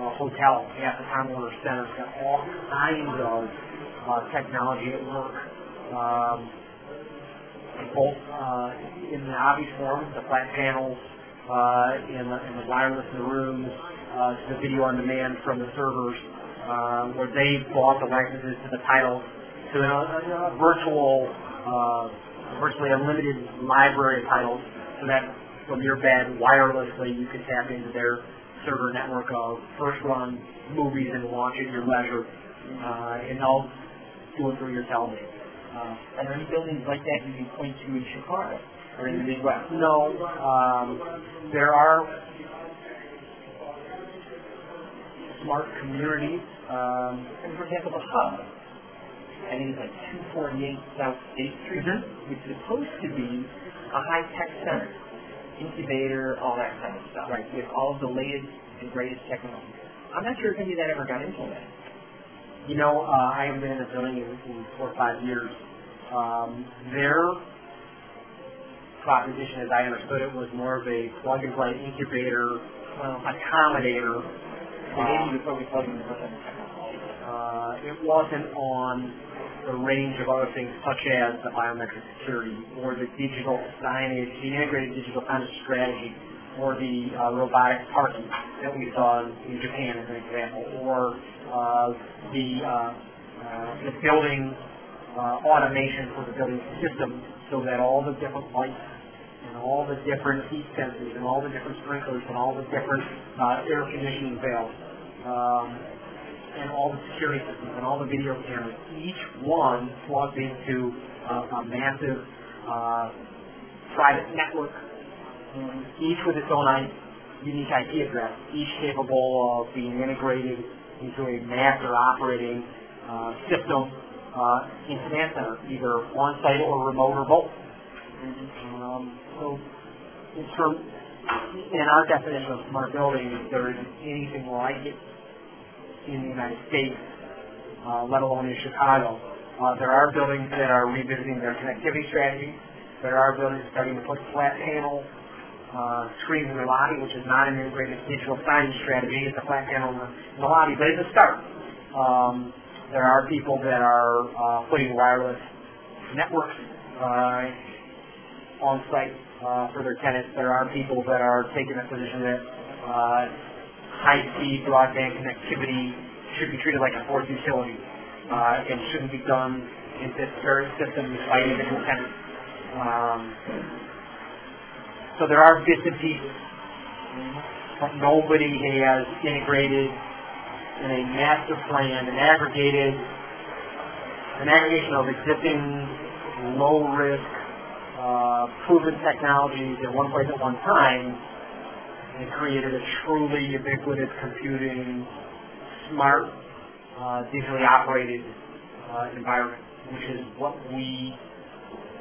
uh, Hotel at the Time Warner Center has got all kinds of uh, technology at work. Um, both uh, in the obvious form, the flat panels, uh, in, the, in the wireless in the rooms, uh, the video on demand from the servers, uh, where they bought the licenses to the titles, to a, a, a virtual, uh, virtually unlimited library of titles, so that from your bed wirelessly you can tap into their server network of first run movies and watch at your leisure, uh, and they'll do it through your television. Uh, Are there any buildings like that you can point to in Chicago or in the Midwest? no, um, there are smart communities. Um, And for example, the Hub, I think it's like 248 South State Street, Mhm. which is supposed to be a high-tech center. Incubator, all that kind of stuff. Right. With all of the latest and greatest technology. I'm not sure if any of that ever got implemented. You know, uh, I haven't been in the building in, in four or five years. Um, their proposition, as I understood it, was more of a plug-and-play incubator Well, accommodator. they maybe you focus on the technology. Uh, it wasn't on the range of other things such as the biometric security or the digital signage, the integrated digital signage strategy, or the uh, robotic parking that we saw in, in Japan as an example, or uh, the uh, uh, the building uh, automation for the building system so that all the different lights and all the different heat sensors and all the different sprinklers and all the different uh, air conditioning valves um, and all the security systems and all the video cameras, each one plugged into uh, a massive uh, private network, each with its own unique IP address, each capable of being integrated into a master operating uh, system uh, in command center, either on-site or remote or both. Um, so, in terms, in our definition of smart building, there isn't anything like it in the United States, uh, let alone in Chicago. Uh, there are buildings that are revisiting their connectivity strategy. There are buildings starting to put flat panel uh, screens in the lobby, which is not an integrated digital signage strategy. It's a flat panel in the, in the lobby, but it's a start. Um, there are people that are uh, putting wireless networks uh, on site uh, for their tenants. There are people that are taking a position that uh, high-speed broadband connectivity should be treated like a fourth utility uh, and shouldn't be done in disparate systems by individual tenants. Um, so there are bits and pieces, but nobody has integrated in a master plan, an aggregated, an aggregation of existing low risk, uh, proven technologies in one place at one time and created a truly ubiquitous computing, smart, uh, digitally operated uh, environment, which is what we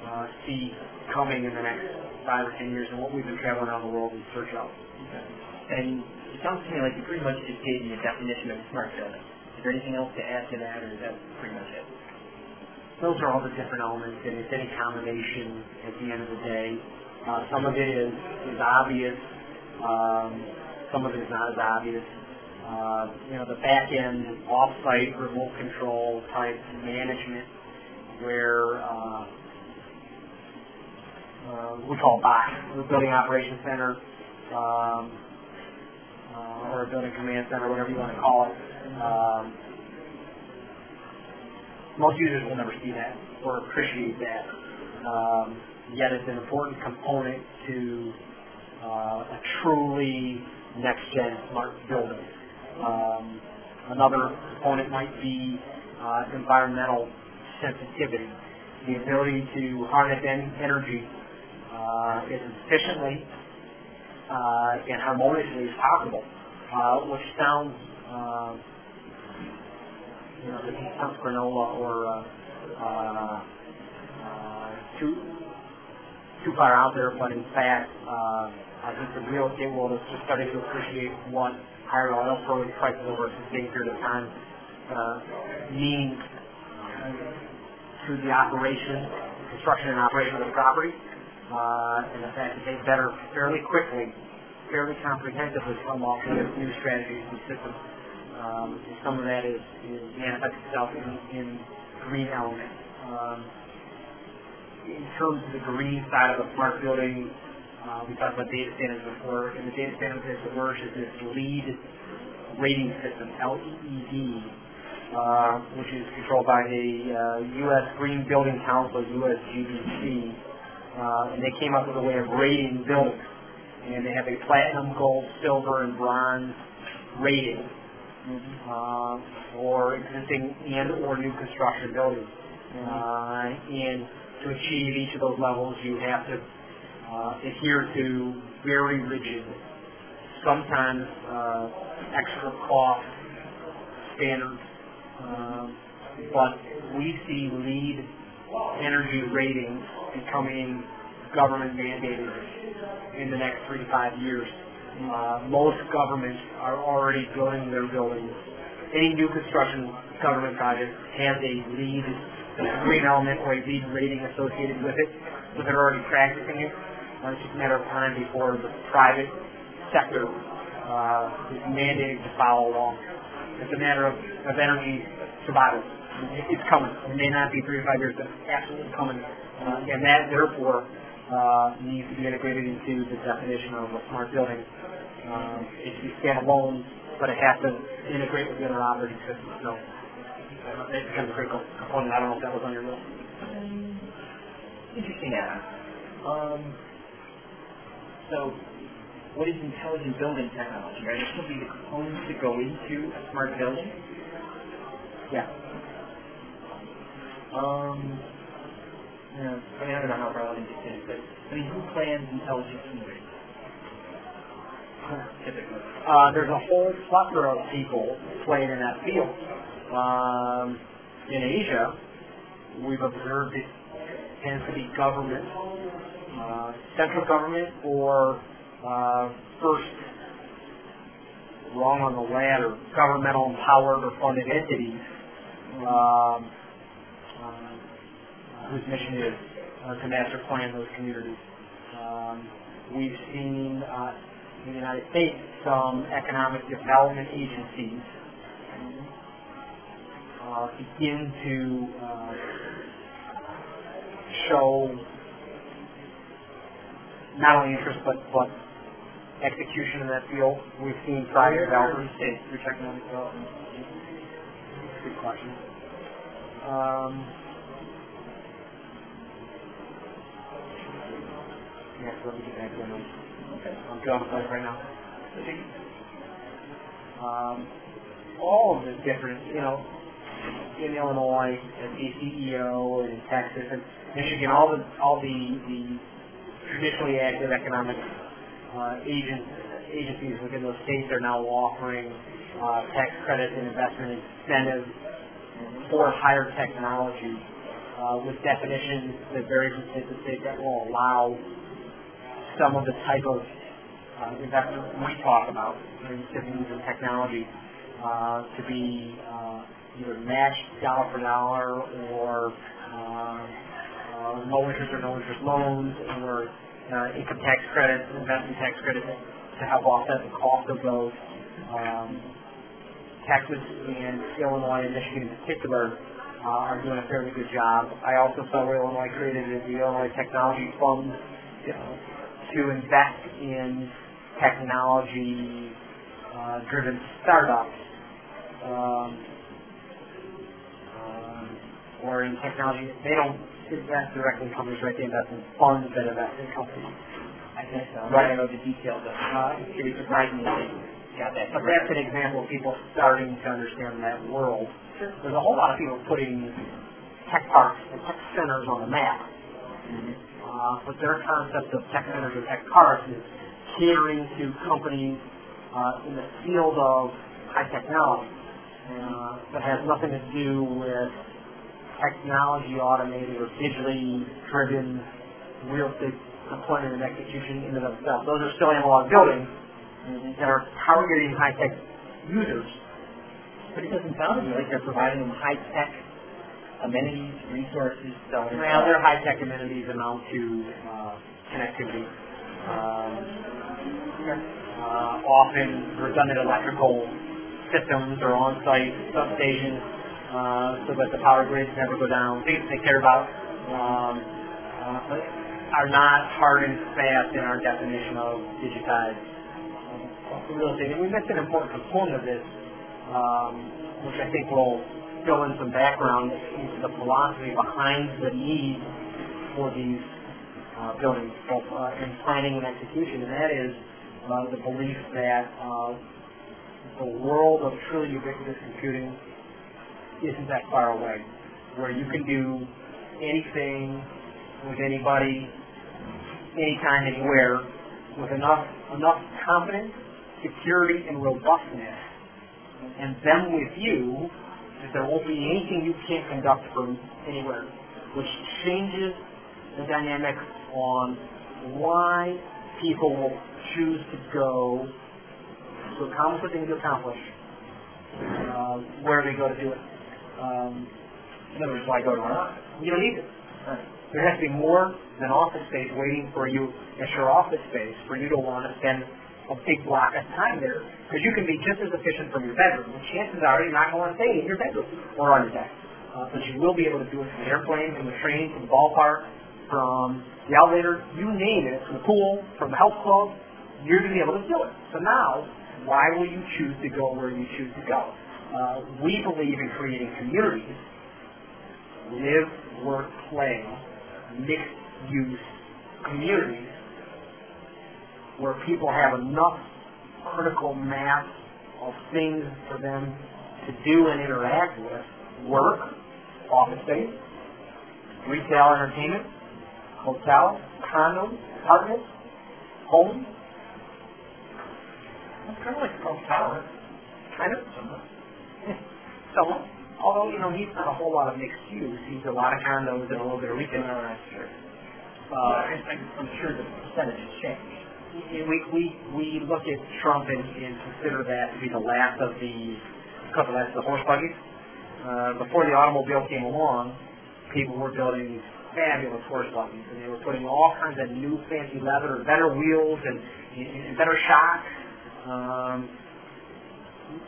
uh, see coming in the next five or ten years and what we've been traveling around the world in search of. And it sounds to me like you pretty much just gave me a definition of a smart building. Is there anything else to add to that, or is that pretty much it? Those are all the different elements, and it's any combination at the end of the day. Uh, some of it is, is obvious, um, some of it is not as obvious. Uh, you know, the back end off-site remote control type management where uh, uh, we call BOC, the Building Operations Center, um, uh, or a Building Command Center, whatever you want to call it. Um, most users will never see that or appreciate that. Um, yet it's an important component to uh, a truly next-gen smart building. Um, another component might be uh, environmental sensitivity, the ability to harness en- energy uh, as efficiently uh, and harmoniously as possible, uh, which sounds uh, you know, this sounds granola or uh, too too far out there, but in fact, I think the real estate world is just starting to appreciate what higher oil prices over a sustained period of time uh, mean to the operation, construction and operation of the property, uh, and the fact that they better fairly quickly, fairly comprehensively come up with new strategies and systems. Um, and some of that is, is manifests itself in, in green elements. Um, in terms of the green side of a smart building, uh, we talked about data standards before. In the data standards, the WERSH is this LEED rating system, L-E-E-D, uh, which is controlled by the uh, U.S. Green Building Council, USGBC, uh, and they came up with a way of rating buildings. And they have a platinum, gold, silver, and bronze rating uh, for existing and or new construction buildings. Uh, and to achieve each of those levels, you have to uh, adhere to very rigid, sometimes uh, extra cost standards. Um, but we see LEED energy ratings becoming government mandated in the next three to five years. Uh, most governments are already building their buildings. Any new construction government project has a LEED green element or a LEED rating associated with it, so they're already practicing it. Uh, it's just a matter of time before the private sector uh, is mandated to follow along. It's a matter of, of energy survival. It's coming. It may not be three or five years, but it's absolutely coming. Uh, and that, therefore, uh, needs to be integrated into the definition of a smart building. Uh, it should be standalone, but it has to integrate with the other operating systems. So uh, it becomes a critical component. I don't know if that was on your list. Interesting, Adam. Um, so, what is intelligent building technology? Are there simply the components that go into a smart building? Yeah. Um, yeah, I mean, I don't know how relevant this is, but I mean, who plans intelligent computing? Typically. Uh, there's a whole plethora of people playing in that field. Um, in Asia, we've observed it tends to be government, uh, central government, or uh, first wrong on the ladder, governmental empowered or funded entities um, uh, whose mission is uh, to master plan those communities. Um, we've seen uh, in the United States some economic development agencies uh, begin to uh, show not only interest but, but execution in that field. We've seen private developers. States for economic development. Good question. Um, yeah, so let me get back to. Okay. I'm drawing a blank right now. Um, all of the different, you know, in Illinois, at DCEO, and in Texas, and Michigan, all the all the, the traditionally active economic uh, agent, agencies within those states are now offering uh, tax credits and investment incentives for higher technology uh, with definitions that vary from state to state that will allow some of the type of uh, investment we talk about in cities and technology uh, to be uh, either matched dollar for dollar or uh, uh, low interest or no interest loans or uh, income tax credits, investment tax credits to help offset the cost of those. Um, Texas and Illinois and Michigan in particular uh, are doing a fairly good job. I also saw where Illinois created the Illinois Technology Fund uh, to invest in technology uh, startups um, um, or in technology. They don't invest directly in companies, right? They invest in funds that invest in companies. I think so. Right. I don't know the details of it. Uh, It surprise me if they got that. But that's an example of people starting to understand that world. There's a whole lot of people putting tech parks and tech centers on the map. Uh, but their concept of tech centers or tech parks is catering to companies uh, in the field of high technology. Uh, that has nothing to do with technology automated or digitally driven real estate deployment and execution in and of themselves. Those are still analog buildings that are targeting high tech users. But it doesn't sound to me like they're providing them high-tech amenities, resources, so on Well, their high tech amenities amount to uh, connectivity. Um, uh, often redundant electrical systems or on-site substations uh, so that the power grids never go down. Things they care about um, uh, are not hard and fast in our definition of digitized uh, real estate. And we missed an important component of this, um, which I think will fill in some background into the philosophy behind the need for these uh, buildings, both uh, in planning and execution, and that is uh, the belief that uh, the world of truly ubiquitous computing isn't that far away, where you can do anything with anybody, anytime, anywhere, with enough enough confidence, security, and robustness, and them with you, that there won't be anything you can't conduct from anywhere, which changes the dynamics on why people will choose to go to accomplish they need to accomplish, uh, where they go to do it. Um, in other words, why go to an office? you don't need it. Right. There has to be more than office space waiting for you at your office space for you to want to spend a big block of time there. Because you can be just as efficient from your bedroom. And chances are you're not going to want to stay in your bedroom or on your desk. Uh, but you will be able to do it from the airplane, from the train, from the ballpark, from the elevator, you name it, from the pool, from the health club, you're going to be able to do it. So now, why will you choose to go where you choose to go? Uh, we believe in creating communities, live, work, play, mixed-use communities where people have enough critical mass of things for them to do and interact with, work, office space, retail entertainment, hotel, condos, apartments, homes. It's kind of like a hotel. Kind of. So, although, you know, he's not a whole lot of mixed use, he's a lot of condos and a little bit of retail. No, that's true. Uh, I'm sure the percentage has changed. we, we, we look at Trump and, and consider that to be the last of the, couple last of the horse buggies. Uh, before the automobile came along, people were building these fabulous horse buggies, and they were putting all kinds of new fancy leather, better wheels, and, and, and better shocks. Um,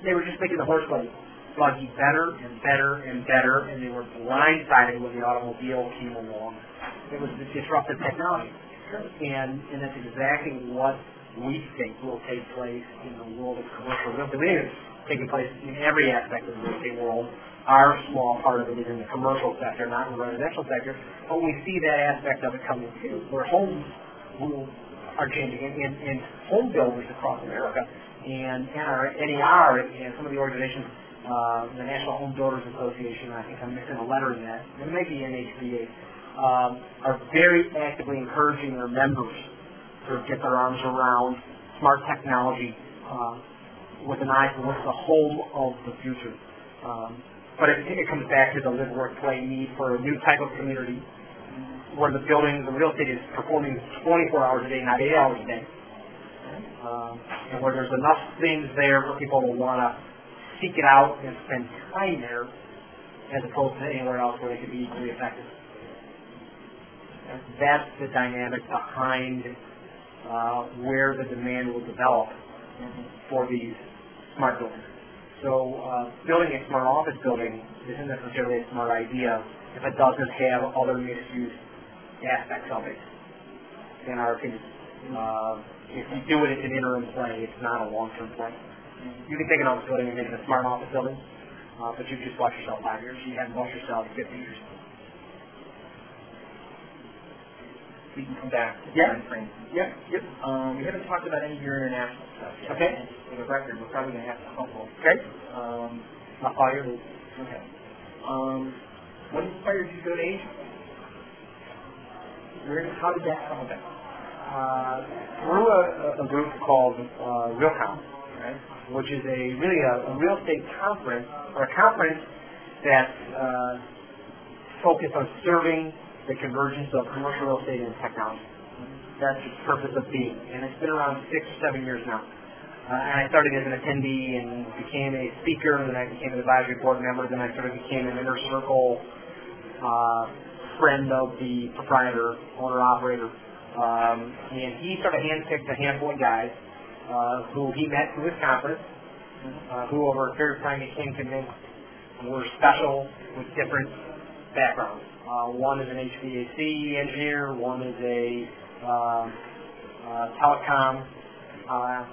they were just making the horse buggy, buggy better and better and better, and they were blindsided when the automobile came along. It was the disruptive technology. And, and that's exactly what we think will take place in the world of commercial real estate. It's taking place in every aspect of the real estate world. Our small part of it is in the commercial sector, not in the residential sector. But we see that aspect of it coming too, where homes will, are changing, and, and, and home builders across America, and, our NER and some of the organizations, uh, the National Home Builders Association, I think I'm missing a letter in that, it may be NHBA, um, are very actively encouraging their members to get their arms around smart technology uh, with an eye what's the home of the future. Um, but it, it comes back to the live, work, play need for a new type of community where the building, the real estate is performing 24 hours a day, not 8 hours a day. Um, and where there's enough things there for people to want to seek it out and spend time there as opposed to anywhere else where they could be equally effective. That's the dynamic behind uh, where the demand will develop for these smart buildings. So uh, building a smart office building isn't necessarily a smart idea if it doesn't have other mixed-use aspects of it, in our opinion. Uh, if you do it as an interim play, it's not a long-term play. You can take an office building and make it a smart office building, uh, but you just watch yourself five years. You haven't watched yourself 50 years. We can come back to Yeah. frame. Yep, yep. Um, we haven't talked about any of your international stuff yet. Okay. And for the record, we're probably going to have to humble. Okay. Um, I'll okay. Um, what inspired you to go to Asia? How did that come about? uh, through a, a group called uh, Realcomm, Right? which is a really a, a real estate conference or a conference that's uh, focused on serving the convergence of commercial real estate and technology. That's its purpose of being, and it's been around six or seven years now. Uh, and I started as an attendee and became a speaker, and then I became an advisory board member, then I sort of became an inner circle uh, friend of the proprietor, owner, operator. Um, and he sort of handpicked a handful of guys uh, who he met through his conference, uh, who over a period of time became convinced were special with different backgrounds. Uh, one is an HVAC engineer, one is a um, uh, telecom uh,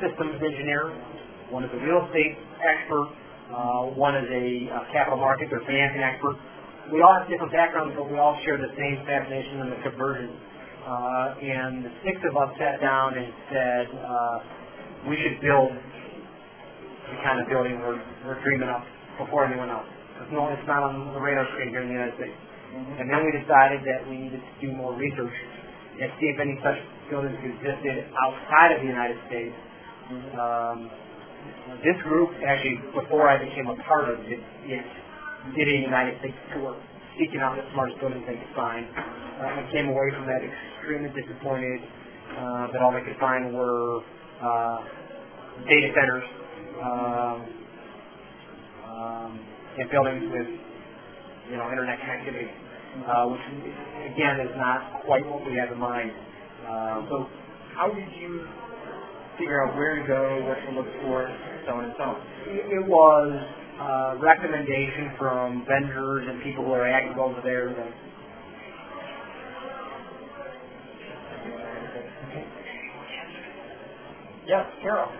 systems engineer, one is a real estate expert, uh, one is a uh, capital markets or financing expert. We all have different backgrounds, but we all share the same fascination in the conversion. Uh, and the six of us sat down and said, uh, we should build the kind of building we're, we're dreaming up before anyone else. It's, no, it's not on the radar screen here in the United States. And then we decided that we needed to do more research and see if any such buildings existed outside of the United States. Um, this group, actually, before I became a part of it, it did a United States tour seeking out the smartest buildings they could find. Uh, and came away from that extremely disappointed uh, that all they could find were uh, data centers um, um, and buildings with you know internet connectivity, uh, which again is not quite what we have in mind. Um, So how did you figure out where to go, what to look for, so on and so on? It was uh, recommendation from vendors and people who are active over there. Yes, Carol.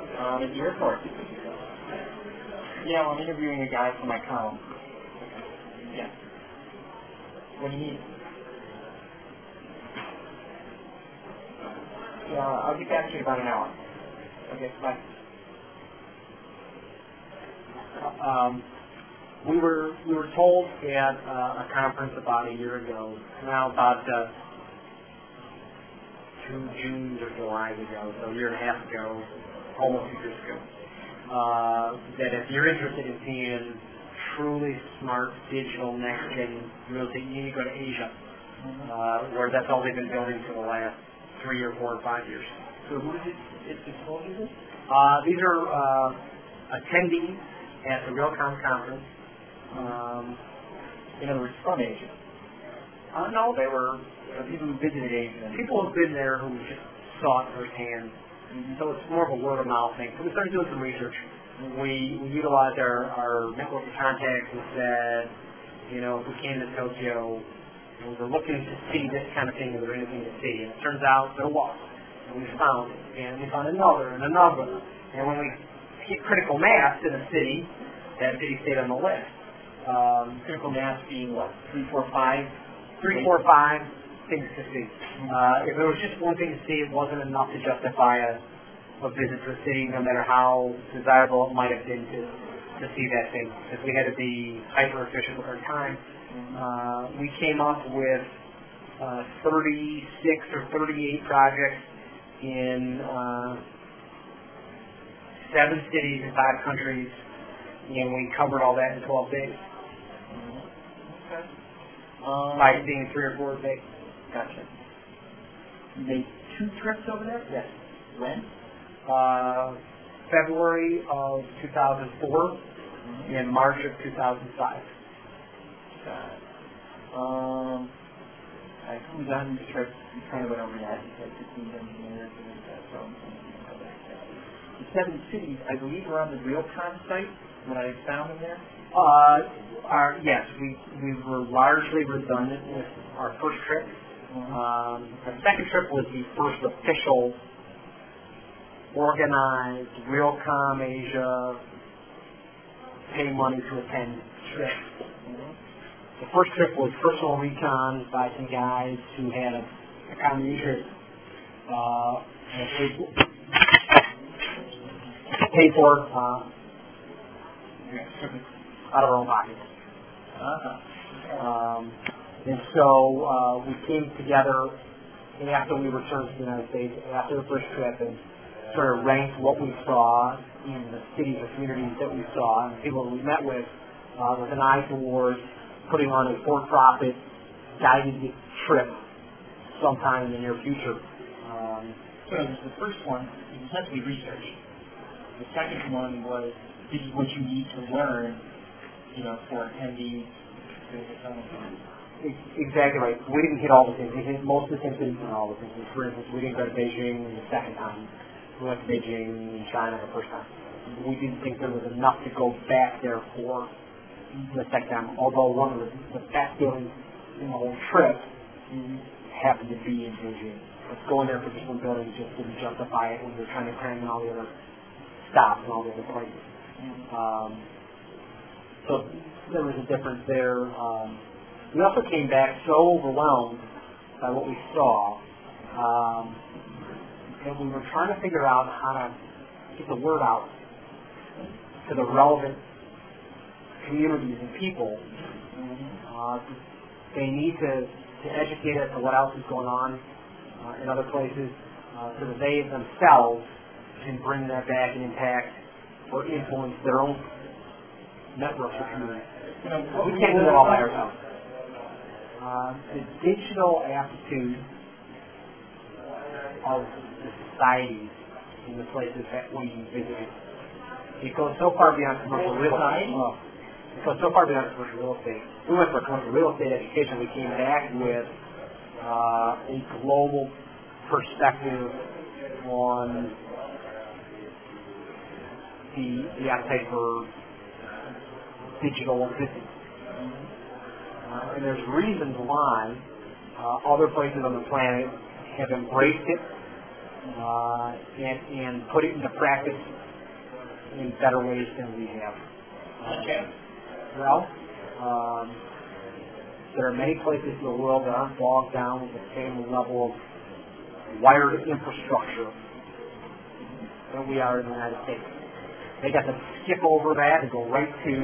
Um, at the airport. Yeah, well, I'm interviewing a guy for my column. Yeah. What do you need? Yeah, I'll get back to you in about an hour. Okay, bye. Um, we were we were told at uh, a conference about a year ago, now about uh, two Junes or Julys ago, so a year and a half ago, almost two years ago, uh, that if you're interested in seeing truly smart digital next gen real estate, you need to go to Asia, uh, where that's all they've been building for the last three or four or five years. So who did it disclose this? Uh, these are uh, attendees at the Realcomm conference. Um, In other words, from Asia. uh, no, they were Uh, people who visited Asia. people who've been there who just saw it firsthand. Mhm. So it's more of a word of mouth thing. So we started doing some research. We, we utilized our, our network of contacts and said, you know, if we came to Tokyo, we were looking to see this kind of thing, is there anything to see? And it turns out there was. And we found it. And we found another and another. And when we critical mass in a city, that city stayed on the list. Um, Critical mass being what? Three, four, five? three, four, five things to see. Uh, if there was just one thing to see, it wasn't enough to justify a, a visit to a city, no matter how desirable it might have been to, to see that thing. Because we had to be hyper efficient with our time. Uh, we came up with uh, 36 or 38 projects in uh, seven cities in five countries, and we covered all that in 12 days Okay. Um, by seeing three or four days. Gotcha. You made two trips over there? Yes. When? uh, February of 2004 and March of 2005. Got it. Um, I who's on the trip? You kind of went over that. You said 15 engineers and uh, so on. The seven cities, I believe, were on the Realcomm site when I found them there. Uh, our, yes, we, we were largely redundant with our first trip. Um, our second trip was the first official organized Realcomm Asia pay money to attend trip. The first trip was personal recon by some guys who had a, a common interest uh, and paid, for uh, out of our own pockets. Uh-huh. Um, and so uh, we came together after we returned to the United States, after the first trip, and sort of ranked what we saw in the cities or communities that we saw and the people that we met with uh, with an eye towards putting on a for-profit guided trip sometime in the near future. Um, So the first one is essentially research. The second one was this is what you need to learn, you know, for attendees Exactly right. We didn't hit all the things. We hit most of the things, we didn't hit all the things. For instance, we didn't go to Beijing the second time. We went to Beijing and China the first time. We didn't think there was enough to go back there for the second time. Although one of the, the best buildings in the whole trip happened to be in Beijing. But going there for just one building just didn't justify it when you're trying to cram in all the other stops and all the other places. Um, so there was a difference there. Um, we also came back so overwhelmed by what we saw um, that we were trying to figure out how to get the word out to the relevant communities and people. Uh, they need to, to educate us on what else is going on uh, in other places uh, so that they themselves can bring that back and impact or influence their own networks or communities. We can't do it all by ourselves. Uh, the digital aptitude of the societies in the places that we visited. It goes so far beyond commercial real estate. It goes so far beyond commercial real estate. We went for commercial real estate education. We came back with uh, a global perspective on the, the appetite for digital business. Uh, and there's reasons why uh, other places on the planet have embraced it uh, and, and put it into practice in better ways than we have. Okay. Well, um, there are many places in the world that aren't bogged down with the same level of wired infrastructure that we are in the United States. They got to skip over that and go right to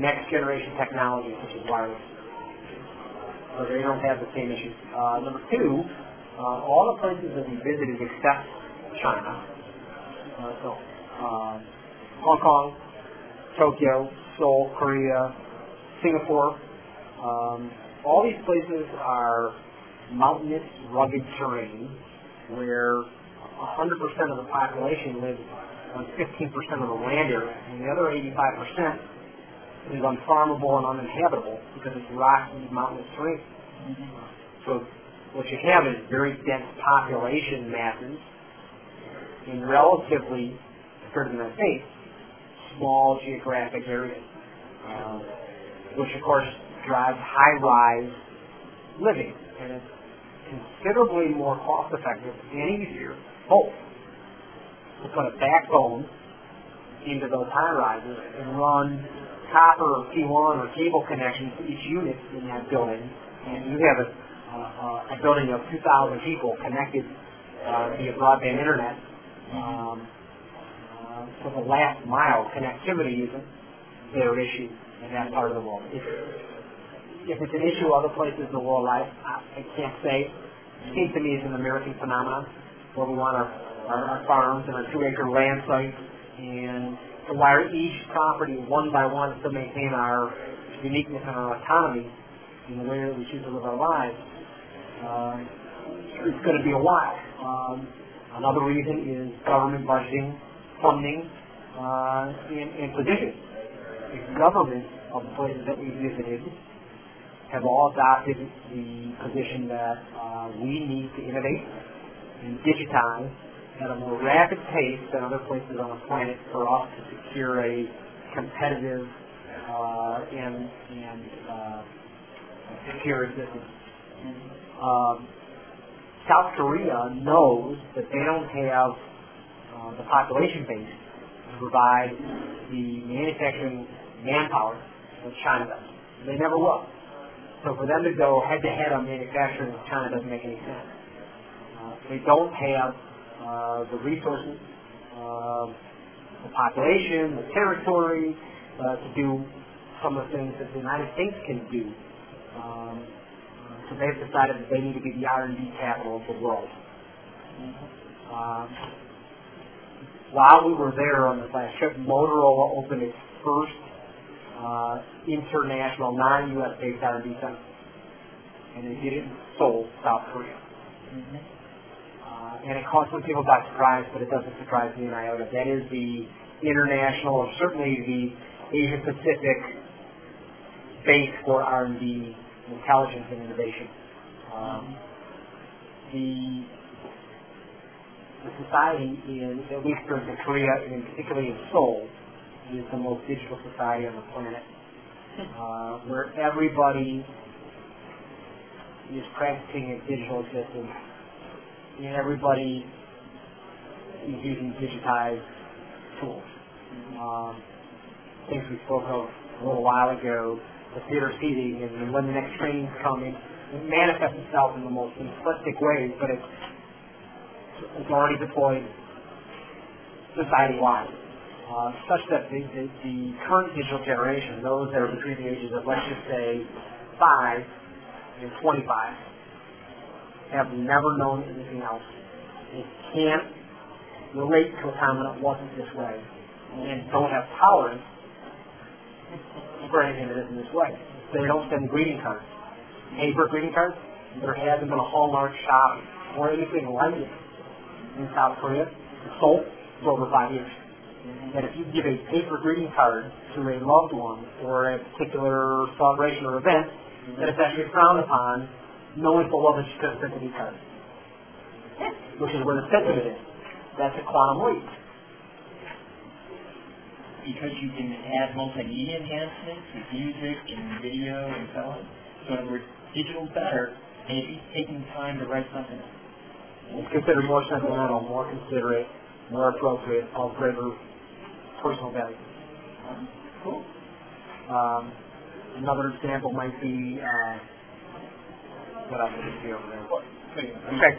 next generation technology such as wireless. So they don't have the same issues. Uh, number two, uh, all the places that we visited except China, uh, so uh, Hong Kong, Tokyo, Seoul, Korea, Singapore, um, all these places are mountainous, rugged terrain where 100% of the population lives on 15% of the land area, and the other 85% is unfarmable and uninhabitable because it's rocky, mountainous terrain. So what you have is very dense population masses in relatively, compared to the United States, small geographic areas, um, which of course drives high-rise living, and it's considerably more cost-effective and easier, both, to put a backbone into those high-rises and run copper or T1 or cable connections to each unit in that building, and you have a, uh, a building of 2,000 people connected uh, via broadband internet. Um, uh, so the last mile connectivity isn't their issue in that part of the world. If, if it's an issue other places in the world, I, I can't say. It seems to me it's an American phenomenon where we want our, our, farms and our two-acre land sites and to wire each property one by one to maintain our uniqueness and our autonomy in the way that we choose to live our lives. Um, it's going to be a while. Um, another reason is government budgeting, funding, uh, and, and positioning. The government of the places that we visited have all adopted the position that uh, we need to innovate and digitize at a more rapid pace than other places on the planet for us to secure a competitive uh, and, and uh, secure existence. Um, South Korea knows that they don't have uh, the population base to provide the manufacturing manpower that China does. They never will. So for them to go head to head on manufacturing with China doesn't make any sense. Uh, they don't have uh, the resources, uh, the population, the territory uh, to do some of the things that the United States can do. Um, so they've decided that they need to be the R&D capital of the world. Um, while we were there on this last trip, Motorola opened its first uh, international non-U.S. based R&D center, and they did it in Seoul, South Korea. Uh, and it caught some people by surprise, but it doesn't surprise me in iota. That is the international, or certainly the Asia Pacific base for R&D, intelligence, and innovation. Um, the the society in, at least in Korea, and particularly in Seoul, is the most digital society on the planet, uh, where everybody is practicing a digital existence, and everybody is using digitized tools. Um, things we spoke of a little while ago, the theater seating, and when the next train's coming, it manifests itself in the most simplistic ways, but it's it's already deployed society-wide, uh, such that the, the, the current digital generation, those that are between the ages of, let's just say, 5 and 25, have never known anything else. They can't relate to a time when it wasn't this way, and don't have tolerance branding it in this way. They don't send greeting cards. Paper greeting cards, there hasn't been a Hallmark shop or anything like it in South Korea sold for over five years. That if you give a paper greeting card to a loved one for a particular celebration or event, that it's actually frowned upon, knowing full well that you could have sent a new. Which is where the sentiment is. That's a quantum leap. Because you can add multimedia enhancements with music and video and so on. So in other words, digital's better, and if he's taking time to write something It's considered more sentimental, more considerate, more appropriate, of greater personal value. Cool. Um, another example might be, uh, what else did you see over there? Okay.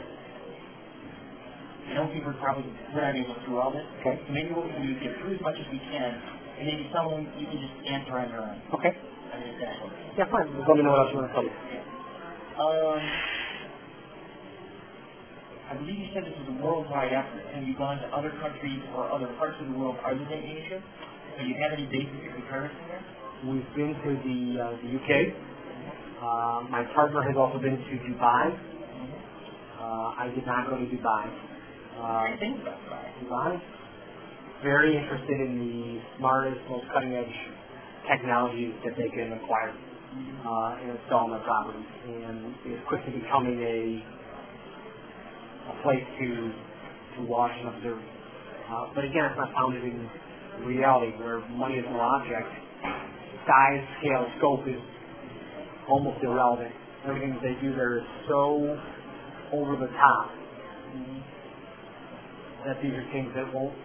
I know people are probably we're not able to through all this. Okay. So maybe what we can do is get through as much as we can, and maybe some of them you can just answer on your own. Okay. I mean. Yeah, fine. Just let me know what else you want to tell me. Um, I believe you said this is a worldwide effort. Have you gone to other countries or other parts of the world other than Asia? Do you have any basis of comparison there? We've been to the, uh, the UK. Uh, my partner has also been to Dubai. Uh, I did not go to Dubai. Uh, I think that's. Dubai. Very interested in the smartest, most cutting edge technologies that they can acquire uh, and install on their properties. And it's quickly becoming a, a place to, to watch and observe. Uh, but again, it's not founded in reality where money is no object. Size, scale, scope is almost irrelevant. Everything that they do there is so over the top that these are things that won't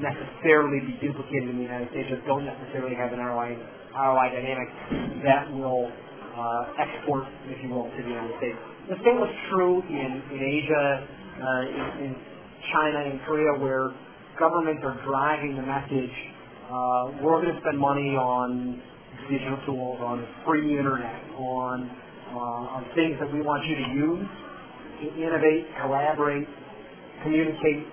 necessarily be duplicated in the United States or don't necessarily have an ROI, ROI dynamic that will uh, export, if you will, to the United States. The same was true in, in Asia, uh, in, in China, and Korea, where governments are driving the message, uh, we're going to spend money on digital tools, on free internet, on, uh, on things that we want you to use to innovate, collaborate, communicate.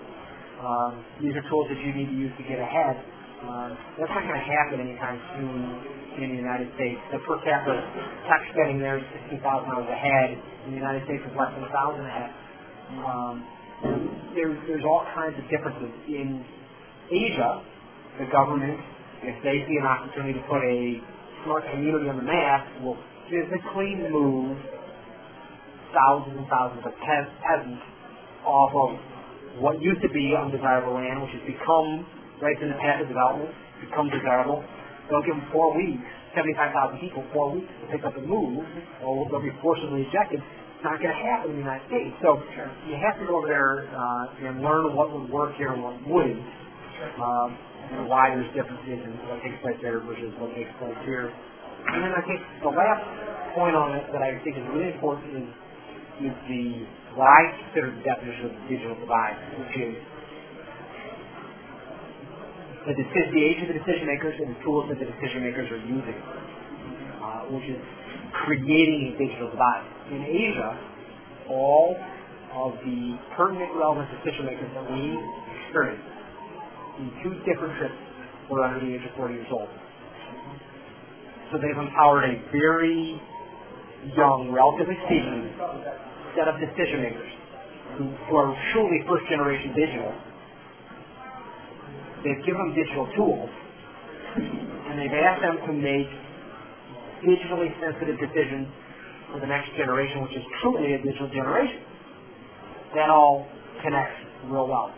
Um, these are tools that you need to use to get ahead. Uh, that's not going to happen anytime soon in the United States. The per capita tech spending there is $16,000 ahead. In the United States, it's less than 1000 ahead. Um, there's, there's all kinds of differences. In Asia, the government, if they see an opportunity to put a smart community on the map, will physically move thousands and thousands of pe- peasants off of what used to be undesirable land, which has become, right in the path of development, become desirable. They'll give them four weeks, 75,000 people, four weeks to pick up and move, or they'll be forcibly ejected. It's not going to happen in the United States. So you have to go over there uh, and learn what would work here and what wouldn't, um, and why there's differences in what takes place there versus what takes place here. And then I think the last point on it that I think is really important is is the what I consider the definition of the digital divide, which is the, decision, the age of the decision makers and the tools that the decision makers are using, uh, which is creating a digital divide. In Asia, all of the pertinent relevant decision makers that we experience in two different trips were under the age of 40 years old. So they've empowered a very young, relatively speaking, set of decision makers who, who are truly first generation digital. They've given them digital tools and they've asked them to make digitally sensitive decisions for the next generation, which is truly a digital generation. That all connects real well.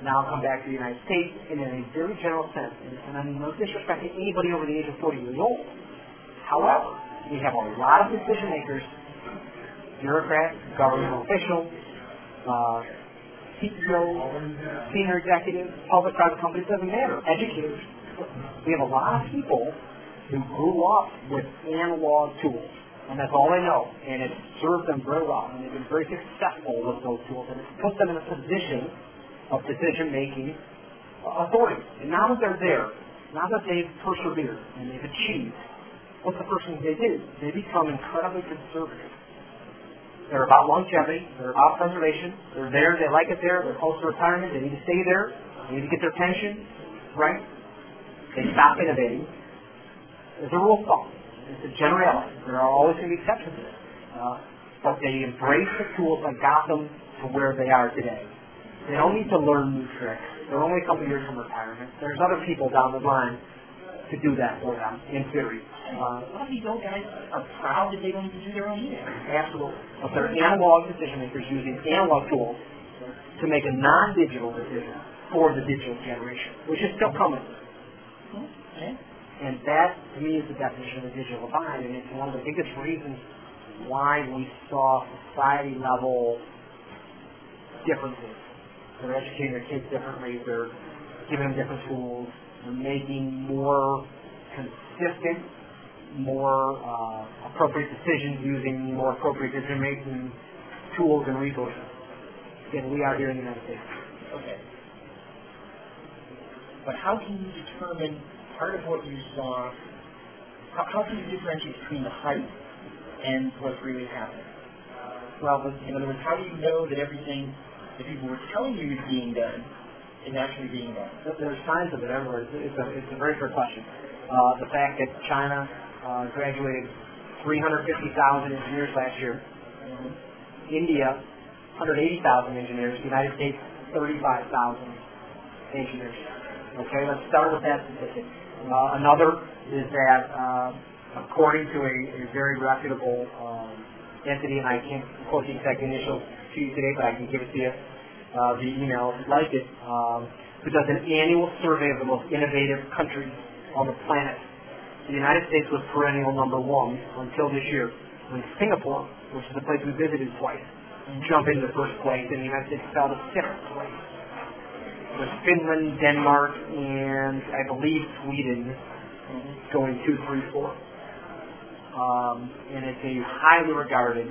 Now come back to the United States and in a very general sense, and, and I mean no disrespect to anybody over the age of 40 years old. However, we have a lot of decision makers bureaucrats, governmental officials, uh, CEOs, senior executives, public private companies, doesn't matter, educators. We have a lot of people who grew up with analog tools, and that's all they know, and it served them very well, and they've been very successful with those tools, and it's put them in a position of decision-making authority. And now that they're there, now that they've persevered and they've achieved, what's the first thing they do? They become incredibly conservative. They're about longevity. They're about preservation. They're there. They like it there. They're close to retirement. They need to stay there. They need to get their pension, right? They stop innovating. as a rule of thumb, it's a generality. There are always going to be exceptions to this. Uh, but they embrace the tools that got them to where they are today. They don't need to learn new tricks. They're only a couple years from retirement. There's other people down the line to do that for them, in theory. Uh, a lot of these old guys are proud that they don't need to do their own email. Absolutely. But they're analog decision makers using analog tools to make a non-digital decision for the digital generation, which is still coming. Okay. And that, to me, is the definition of the digital divide, and it's one of the biggest reasons why we saw society-level differences. They're educating their kids differently. They're giving them different tools. They're making more consistent, more uh, appropriate decisions using more appropriate decision-making tools and resources than we are here in the United States. Okay. But how can you determine part of what you saw? How, how can you differentiate between the hype and what's really happening? Well, in other words, how do you know that everything that people were telling you is being done is actually being done? There's signs of it everywhere. It's a, it's a very fair question. Uh, the fact that China uh, graduated 350,000 engineers last year, mm-hmm. India 180,000 engineers, the United States 35,000 engineers. Okay, let's start with that statistic. Uh, another is that uh, according to a, a very reputable um, entity, and I can't quote the exact initials to you today, but I can give it to you uh, via email if you'd like it, um, who does an annual survey of the most innovative countries on the planet. The United States was perennial number one until this year, when Singapore, which is a place we visited twice, jump into first place, and the United States fell to sixth place. With Finland, Denmark, and I believe Sweden going two, three, four. Um, and it's a highly regarded,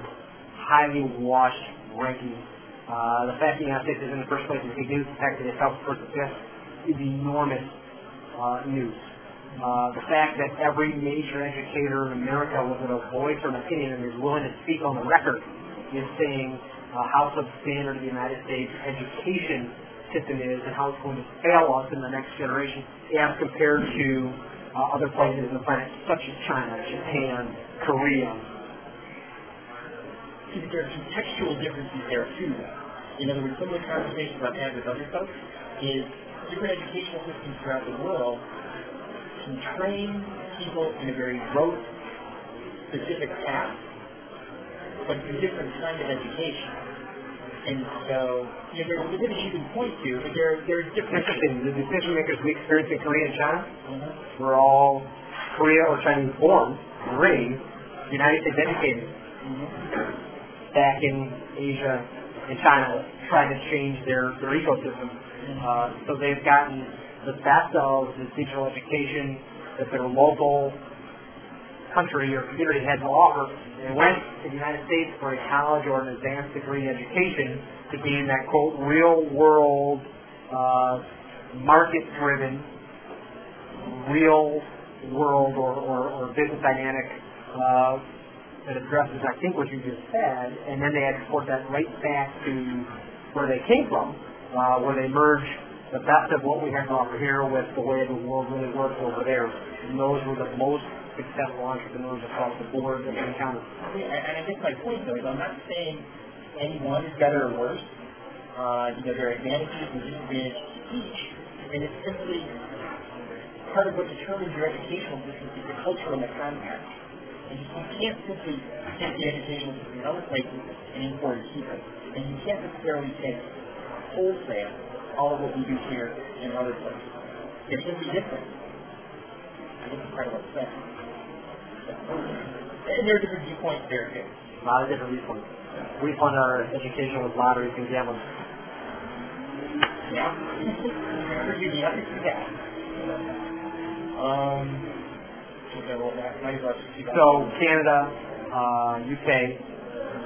highly watched ranking. Uh, the fact that United States is in the first place is big news. The fact that it fell first fifth is enormous uh, news. Uh, the fact that every major educator in America with a voice or an opinion and is willing to speak on the record is saying uh, how substandard the United States education system is and how it's going to fail us in the next generation as compared to uh, other places in the planet, such as China, Japan, Korea. See, there are some textual differences there too. In other words, some of the conversations I've had with other folks is different educational systems throughout the world can train people in a very rote, specific path but it's a different kind of education. And so, you know, there's specifics you can point to, but there, there's different... Interesting. The decision makers we experienced in Korea and China mm-hmm. were all Korea or Chinese born, raised, United States educated. Mm-hmm. Back in Asia and China, trying to change their, their ecosystem. Uh, so they've gotten the best of the digital education that their local country or community had to offer they went to the United States for a college or an advanced degree education to gain that quote real world, uh, market driven, real world or, or, or business dynamic uh, that addresses, I think, what you just said, and then they export that right back to where they came from, uh, where they merge the best of what we have to offer here with the way the world really works over there. And those were the most successful entrepreneurs across the board that we encounter. And I guess my point though is I'm not saying any one is better or worse. Uh, you know, there are advantages and disadvantages to each. And it's simply part of what determines your educational system is the culture and the context. And you, can't simply take the educational system in other places and import it here. And you can't necessarily take wholesale all of what we do here in other places. They're simply different. I think it's what's said. And there are different viewpoints there too. A lot of different viewpoints. We fund our education with lotteries and gambling. Yeah. you have to see that. Um, so Canada, uh, UK,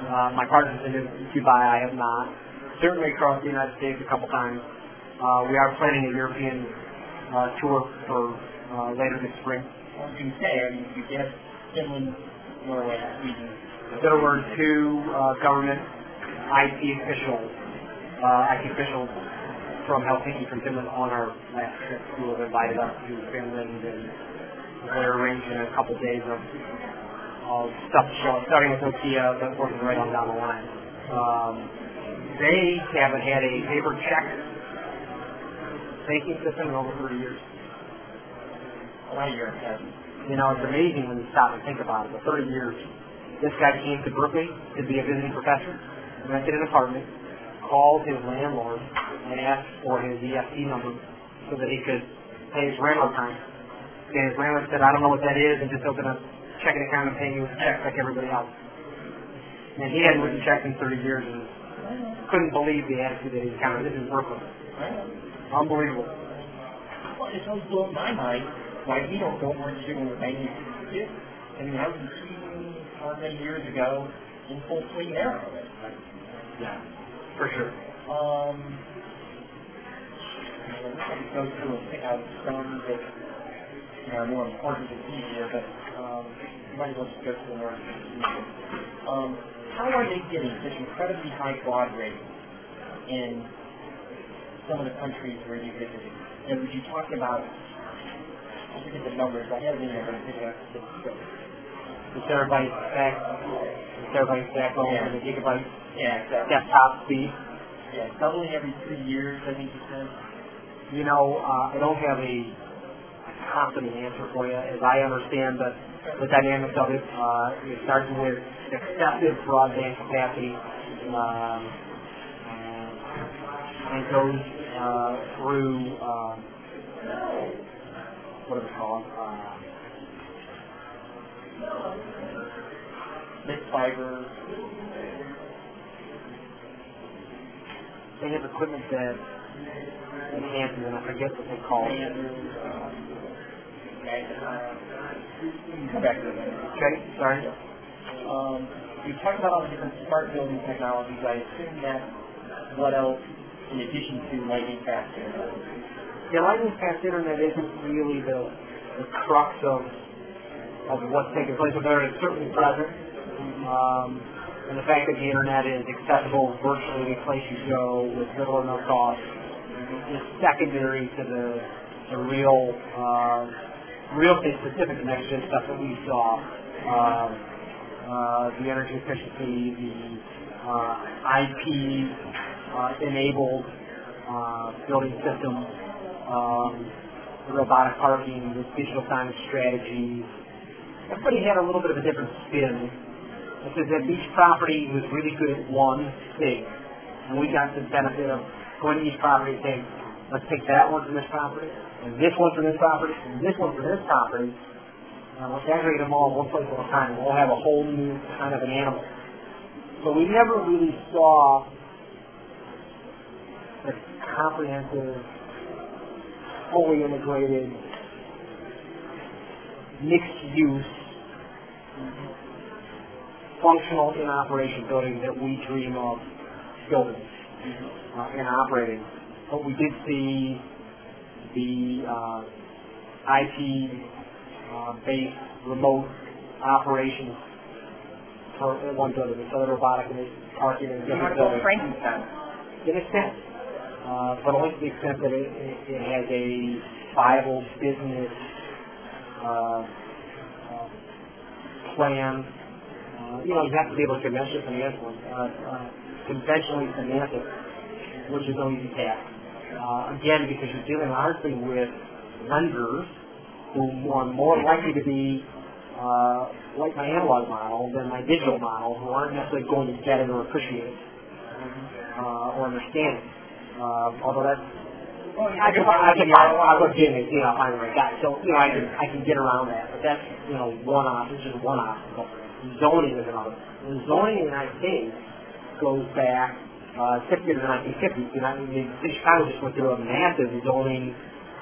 uh, my partner's been to Dubai, I have not. Certainly across the United States a couple times. Uh, we are planning a European uh, tour for uh, later this spring. I was going to say, I mean, you get Finland, Norway, Sweden. There were two uh, government IT officials, uh, IT officials from Helsinki, from Finland, on our last trip who have invited us to Finland and They're arranged in a couple days of, of stuff to show, starting with Nokia, then working right on down the line. Um, they haven't had a paper check banking system in over 30 years. Why you're You know, it's amazing when you stop and think about it. For 30 years, this guy came to Berkeley to be a visiting professor, rented an apartment, called his landlord, and asked for his EFT number so that he could pay his rental time. And his landlord said, I don't know what that is, and just open a checking account and pay you a check like everybody else. And he hadn't written checks in 30 years and couldn't believe the attitude that he encountered. This is Brooklyn. Unbelievable. Well, it's always blown my mind why we don't know what we're doing with banking. I mean, I was how many years ago in full swing there. Yeah, for sure. Um, to go through and pick out some that you know, are more important and easier, but um, you might as well just go through the easier. Um, how are they getting such incredibly high quad rating in some of the countries where you visited? And would you talk about, I forget the numbers, I have it in there, but I think that's the The terabyte back, the terabyte back home, Yeah. and the gigabyte Yeah, exactly. desktop speed. Yeah, doubling every three years, I think you said. You know, uh, I don't have a confident answer for you. As I understand the, the dynamics of it, uh, it starts with excessive broadband capacity um, uh, and goes uh, through uh, what is it called? Uh, Mixed fiber, they have equipment that enhances, and I forget what they call it. Come back to that. Okay, sorry. Um, you talked about all the different smart building technologies. I assume that what else in addition to lightning fast internet? Yeah, lightning fast internet isn't really the, the crux of of what's taking place there. It's certainly present. Um, and the fact that the internet is accessible virtually any place you go with little or no cost is secondary to the, the real uh, real estate specific next gen stuff that we saw. Um, uh, the energy efficiency, the uh, IP uh, enabled uh, building systems, um, the robotic parking, the digital signage strategies. Everybody had a little bit of a different spin. It says that each property was really good at one thing. And we got the benefit of going to each property and saying, let's take that one from this property, and this one from this property, and this one from this property, and let's aggregate them all one place at a time, and we'll have a whole new kind of an animal. So we never really saw the comprehensive, fully integrated, mixed use, functional in operation building that we dream of building uh, and operating. But we did see the uh, IP uh, based remote operations for one building. The robotic and parking in different buildings Frankenstein. to an extent, uh, but only to the extent that it, it, it has a viable business uh, uh, plan. Uh, you know, you have to be able to conventionally finance one. Uh, uh, conventionally finance it, which is no easy task. Uh, again, because you're dealing largely with lenders who are more likely to be uh, like my analog model than my digital model, who aren't necessarily going to get it or appreciate it uh, or understand it. Uh, although that's I can I can I can get it, you know, find the right guy. So you know, I can I can get around that, but that's you know one off. It's just one obstacle. Zoning is another. And zoning in the United States goes back uh, to the 1950s. You know, the city of Chicago just went through a massive zoning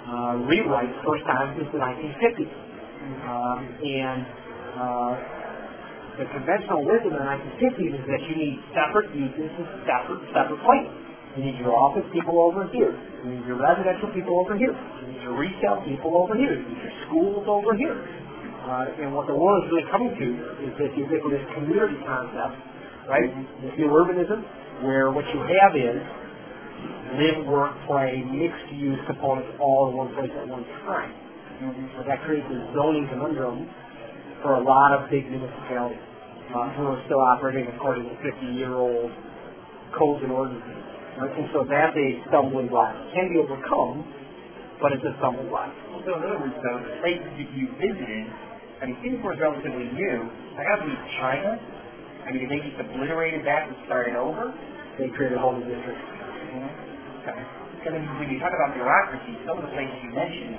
uh, rewrite first time since the 1950s, um, and uh, the conventional wisdom in the 1950s is that you need separate uses and separate separate places. You need your office people over here. You need your residential people over here. You need your retail people over here. You need your schools over here. Uh, and what the world is really coming to is this ubiquitous community concept, right? This new urbanism, where what you have is live, work, play, mixed use components all in one place at one time. Mm-hmm. But that creates a zoning conundrum for a lot of big municipalities uh, who are still operating according to 50-year-old codes and ordinances. Right? And so that's a stumbling block. It can be overcome, but it's a stumbling block. So in other words, though, the places that you visited, I mean, Singapore is relatively new. I have to China. I mean, did they just obliterated that and started over? They created a whole new district. Mm-hmm. Okay. So then when you talk about bureaucracy, some of the places you mentioned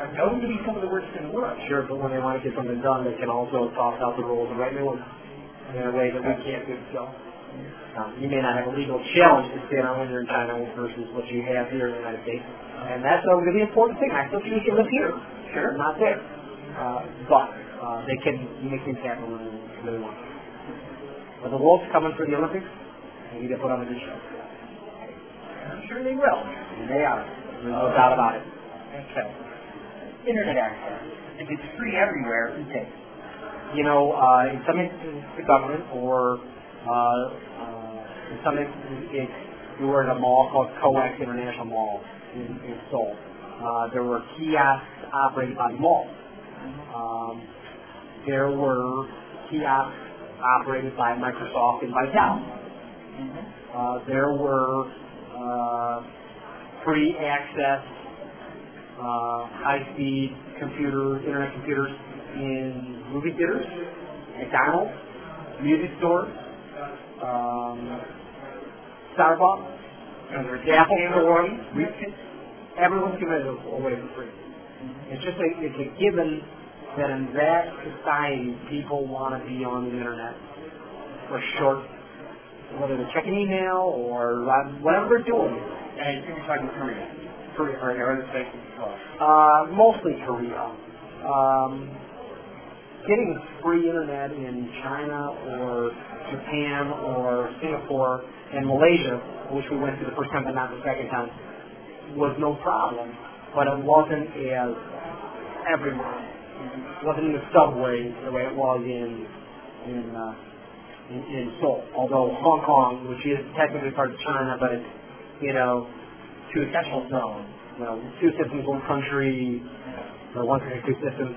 are known to be some of the worst in the world. Sure, but when they want to get something done, they can also toss out the rules and write new ones in a way that we can't do so. Um, you may not have a legal challenge to stand on when you're in China versus what you have here in the United States. And that's a really important thing. I still think you can live here. Sure. Not there. Uh, but uh, they can make things happen when they really want. But the world's coming for the Olympics. They need to put on a good show. I'm sure they will. They are. There's no doubt about it. Okay. Internet access. If it's free everywhere, who takes? you know, uh, in some instances the government or uh, uh, in some instances it's, we were at a mall called COEX International Mall in, in Seoul. Uh, there were kiosks operated by the mall. Um, there were kiosks operated by Microsoft and Vital. Uh, there were uh, free access, uh, high-speed computers, internet computers in movie theaters, McDonald's, music stores, um, Starbucks, And there's Apple Store. Store. Everyone's given it away for free. It's just a, it's a given that in that society, people want to be on the internet for short, whether they're checking email or whatever they're doing. And you're talking Korea. Korea, Or or places as uh, mostly Korea. Um, getting free internet in China or Japan or Singapore and Malaysia, which we went to the first time but not the second time, was no problem. But it wasn't as everywhere. It wasn't in the subway the way it was in in uh, in, in Seoul. Although Hong Kong, which is technically part of China, but it's you know To a central zone. you know, two systems, one country, or one country, two systems.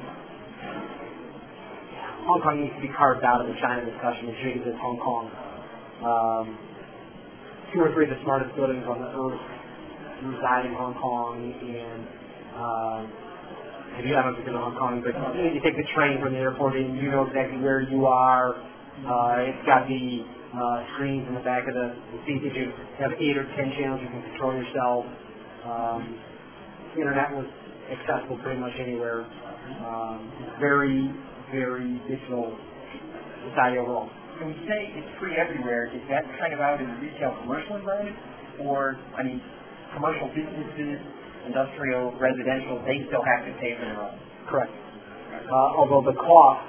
Hong Kong needs to be carved out of the China discussion big as it's Hong Kong. Um, two or three of the smartest buildings on the earth reside in Hong Kong, and um, if you haven't been to Hong Kong, but you, you take the train from the airport and you know exactly where you are. Uh, it's got the uh, screens in the back of the, the seat that you have eight or ten channels you can control yourself. Um, the internet was accessible pretty much anywhere. Um, very, very digital society overall. When we say it's free everywhere, is that kind of out in the retail commercial environment? Or, I mean, commercial businesses, industrial, residential, they still have to pay for their own? Correct. Uh, although the cost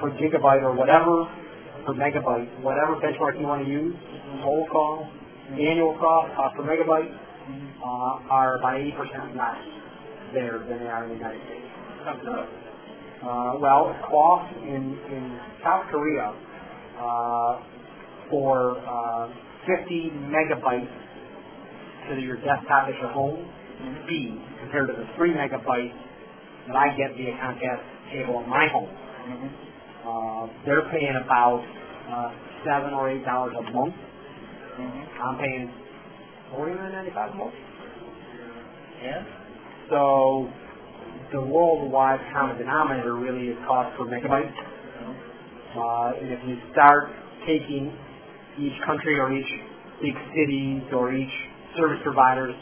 per gigabyte or whatever, per megabyte, whatever benchmark you want to use, total cost, annual cost, cost per megabyte, uh, are about 80% less there than they are in the United States. Uh, well, cost in, in South Korea uh, for uh, 50 megabytes to your desktop at your home speed compared to the 3 megabytes that I get via Comcast cable in my home. Mm-hmm. Uh, they're paying about uh, seven or eight dollars a month. Mm-hmm. I'm paying forty nine ninety five a month. Yeah? So the worldwide common denominator really is cost per megabyte. Uh, and if you start taking each country or each big cities or each service provider's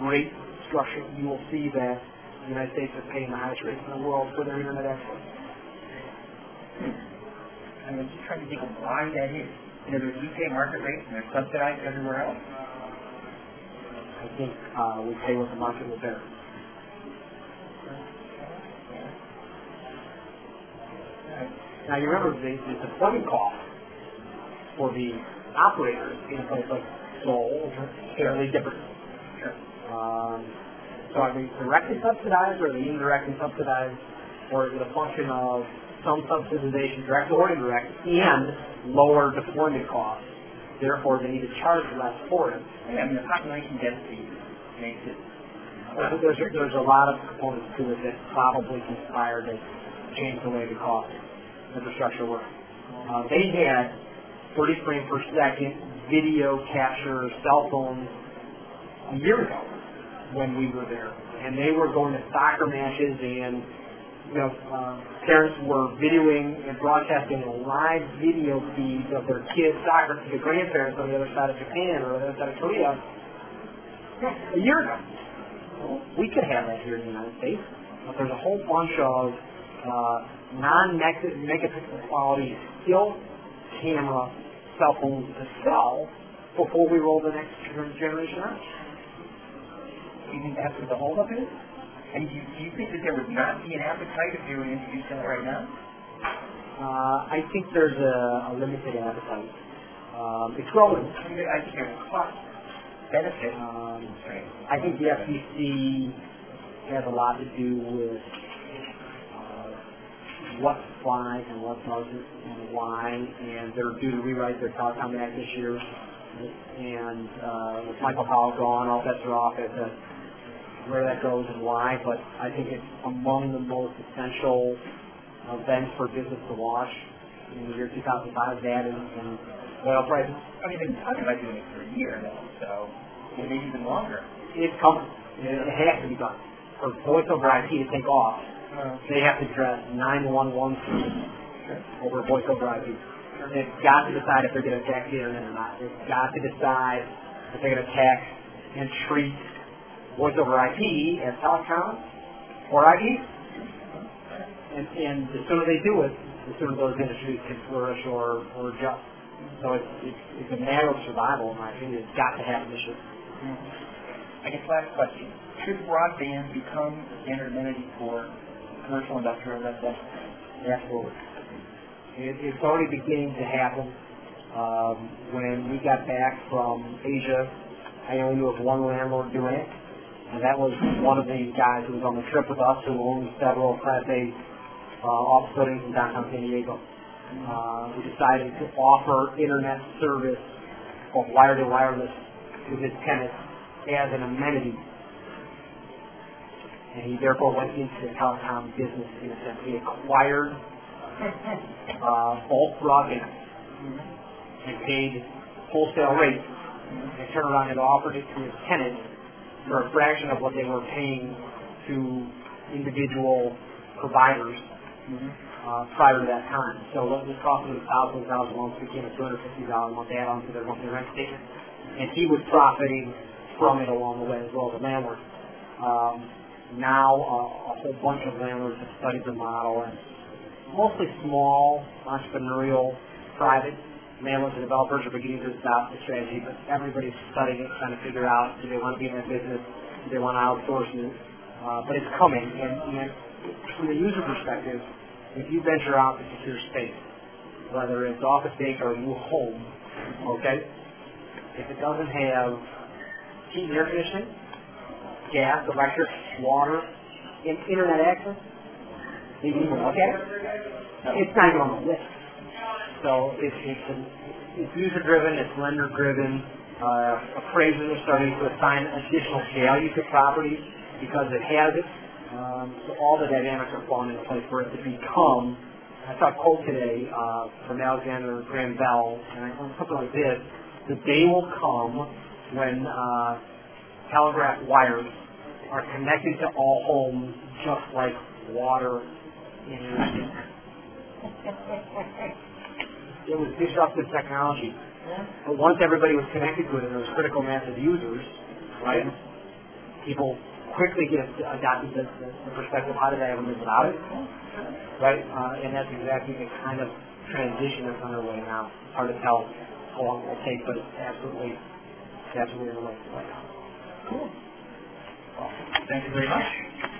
rate structure, you will see that the United States is paying the highest rates in the world for their internet access. I was just trying to think of why that is. You know, there's UK market rates and they're subsidized everywhere else. I think uh, we pay what the market will bear. Now you remember the, the deployment cost for the operators in a place like Seoul is fairly different. Um, so are they directly subsidized or are they indirectly subsidized or is it a function of some subsidization, direct or indirect, and lower deployment costs? Therefore, they need to charge less for it. Yeah, I mean, the population density makes it there's, there's a lot of components to it that probably conspired to change the way the cost infrastructure works. Uh, they had 30 frames per second video capture cell phones a year ago when we were there. And they were going to soccer matches and you know, uh, parents were videoing and broadcasting live video feeds of their kids' soccer to the grandparents on the other side of Japan or the other side of Korea a year ago. We could have that here in the United States, but there's a whole bunch of uh, non-megapixel quality still camera cell phones to sell before we roll the next generation out. Do you think that's what the holdup is? And do you, do you think that there would not be an appetite if you were introducing it right now? Uh, I think there's a, a limited appetite. Um, it's growing. I, think there's cost benefit. Um, I think the FCC has a lot to do with uh, what flies and what doesn't and why, and they're due to rewrite their Telecom Act this year. And uh, with Michael Powell gone, all bets are off as to where that goes and why, but I think it's among the most essential events for business to watch in the year 2005, that and, and oil prices. I mean, they've been talking about doing it for a year now, so maybe even longer. It's coming. It has to be done. For voice over IP to take off, Uh, they have to address 911 over voice over IP. They've got to decide if they're going to attack the internet or not. They've got to decide if they're going to attack and treat voice over IP as telecom or IP. And, and the sooner they do it, the sooner those industries can flourish or, or adjust. So it's, it's, it's a matter of survival, in my opinion. It's got to happen this year. I guess last question. Should broadband become a standard amenity for commercial, industrial, residential? Absolutely. It, it's already beginning to happen. Um, when we got back from Asia, I only knew of one landlord doing it, and that was one of the guys who was on the trip with us who owned several Class A uh, office buildings in downtown San Diego. Uh, we decided to offer internet service of wire to wireless to his tenants as an amenity. And he therefore went into the telecom business in a sense. He acquired uh, bulk broadband and paid wholesale rates and turned around and offered it to his tenants for a fraction of what they were paying to individual providers uh, prior to that time. So what was costing them thousands of dollars a month became a $250 a month add-on to their monthly rent statement. And he was profiting from it along the way as well as the landlord. Um, now uh, a whole bunch of landlords have studied the model and mostly small, entrepreneurial, private landlords and developers are beginning to adopt the strategy, but everybody's studying it, trying to figure out do they want to be in that business, do they want to outsource it. Uh, but it's coming, and, and from the user perspective, if you venture out to secure space, whether it's office space or a new home, okay, if it doesn't have heat and air conditioning, gas, electric, water, and internet access, you can look at it. It's not even on the list. So it's it's, an, it's user driven, it's lender driven. Uh, appraisers are starting to assign additional value to properties because it has it. Um, so all the dynamics are falling into place for it to become. I saw a quote today uh, from Alexander Graham Bell, and I something like this: "The day will come when uh, telegraph wires are connected to all homes, just like water in your skin." It was disruptive technology. But once everybody was connected to it and there was critical mass of users, right, people quickly get adopted the, the, perspective, how did I ever live without it? Right? Uh, and that's exactly the kind of transition that's underway now. It's hard to tell how long it will take, but it's absolutely, it's absolutely underway right now. Cool. Well, thank you very much.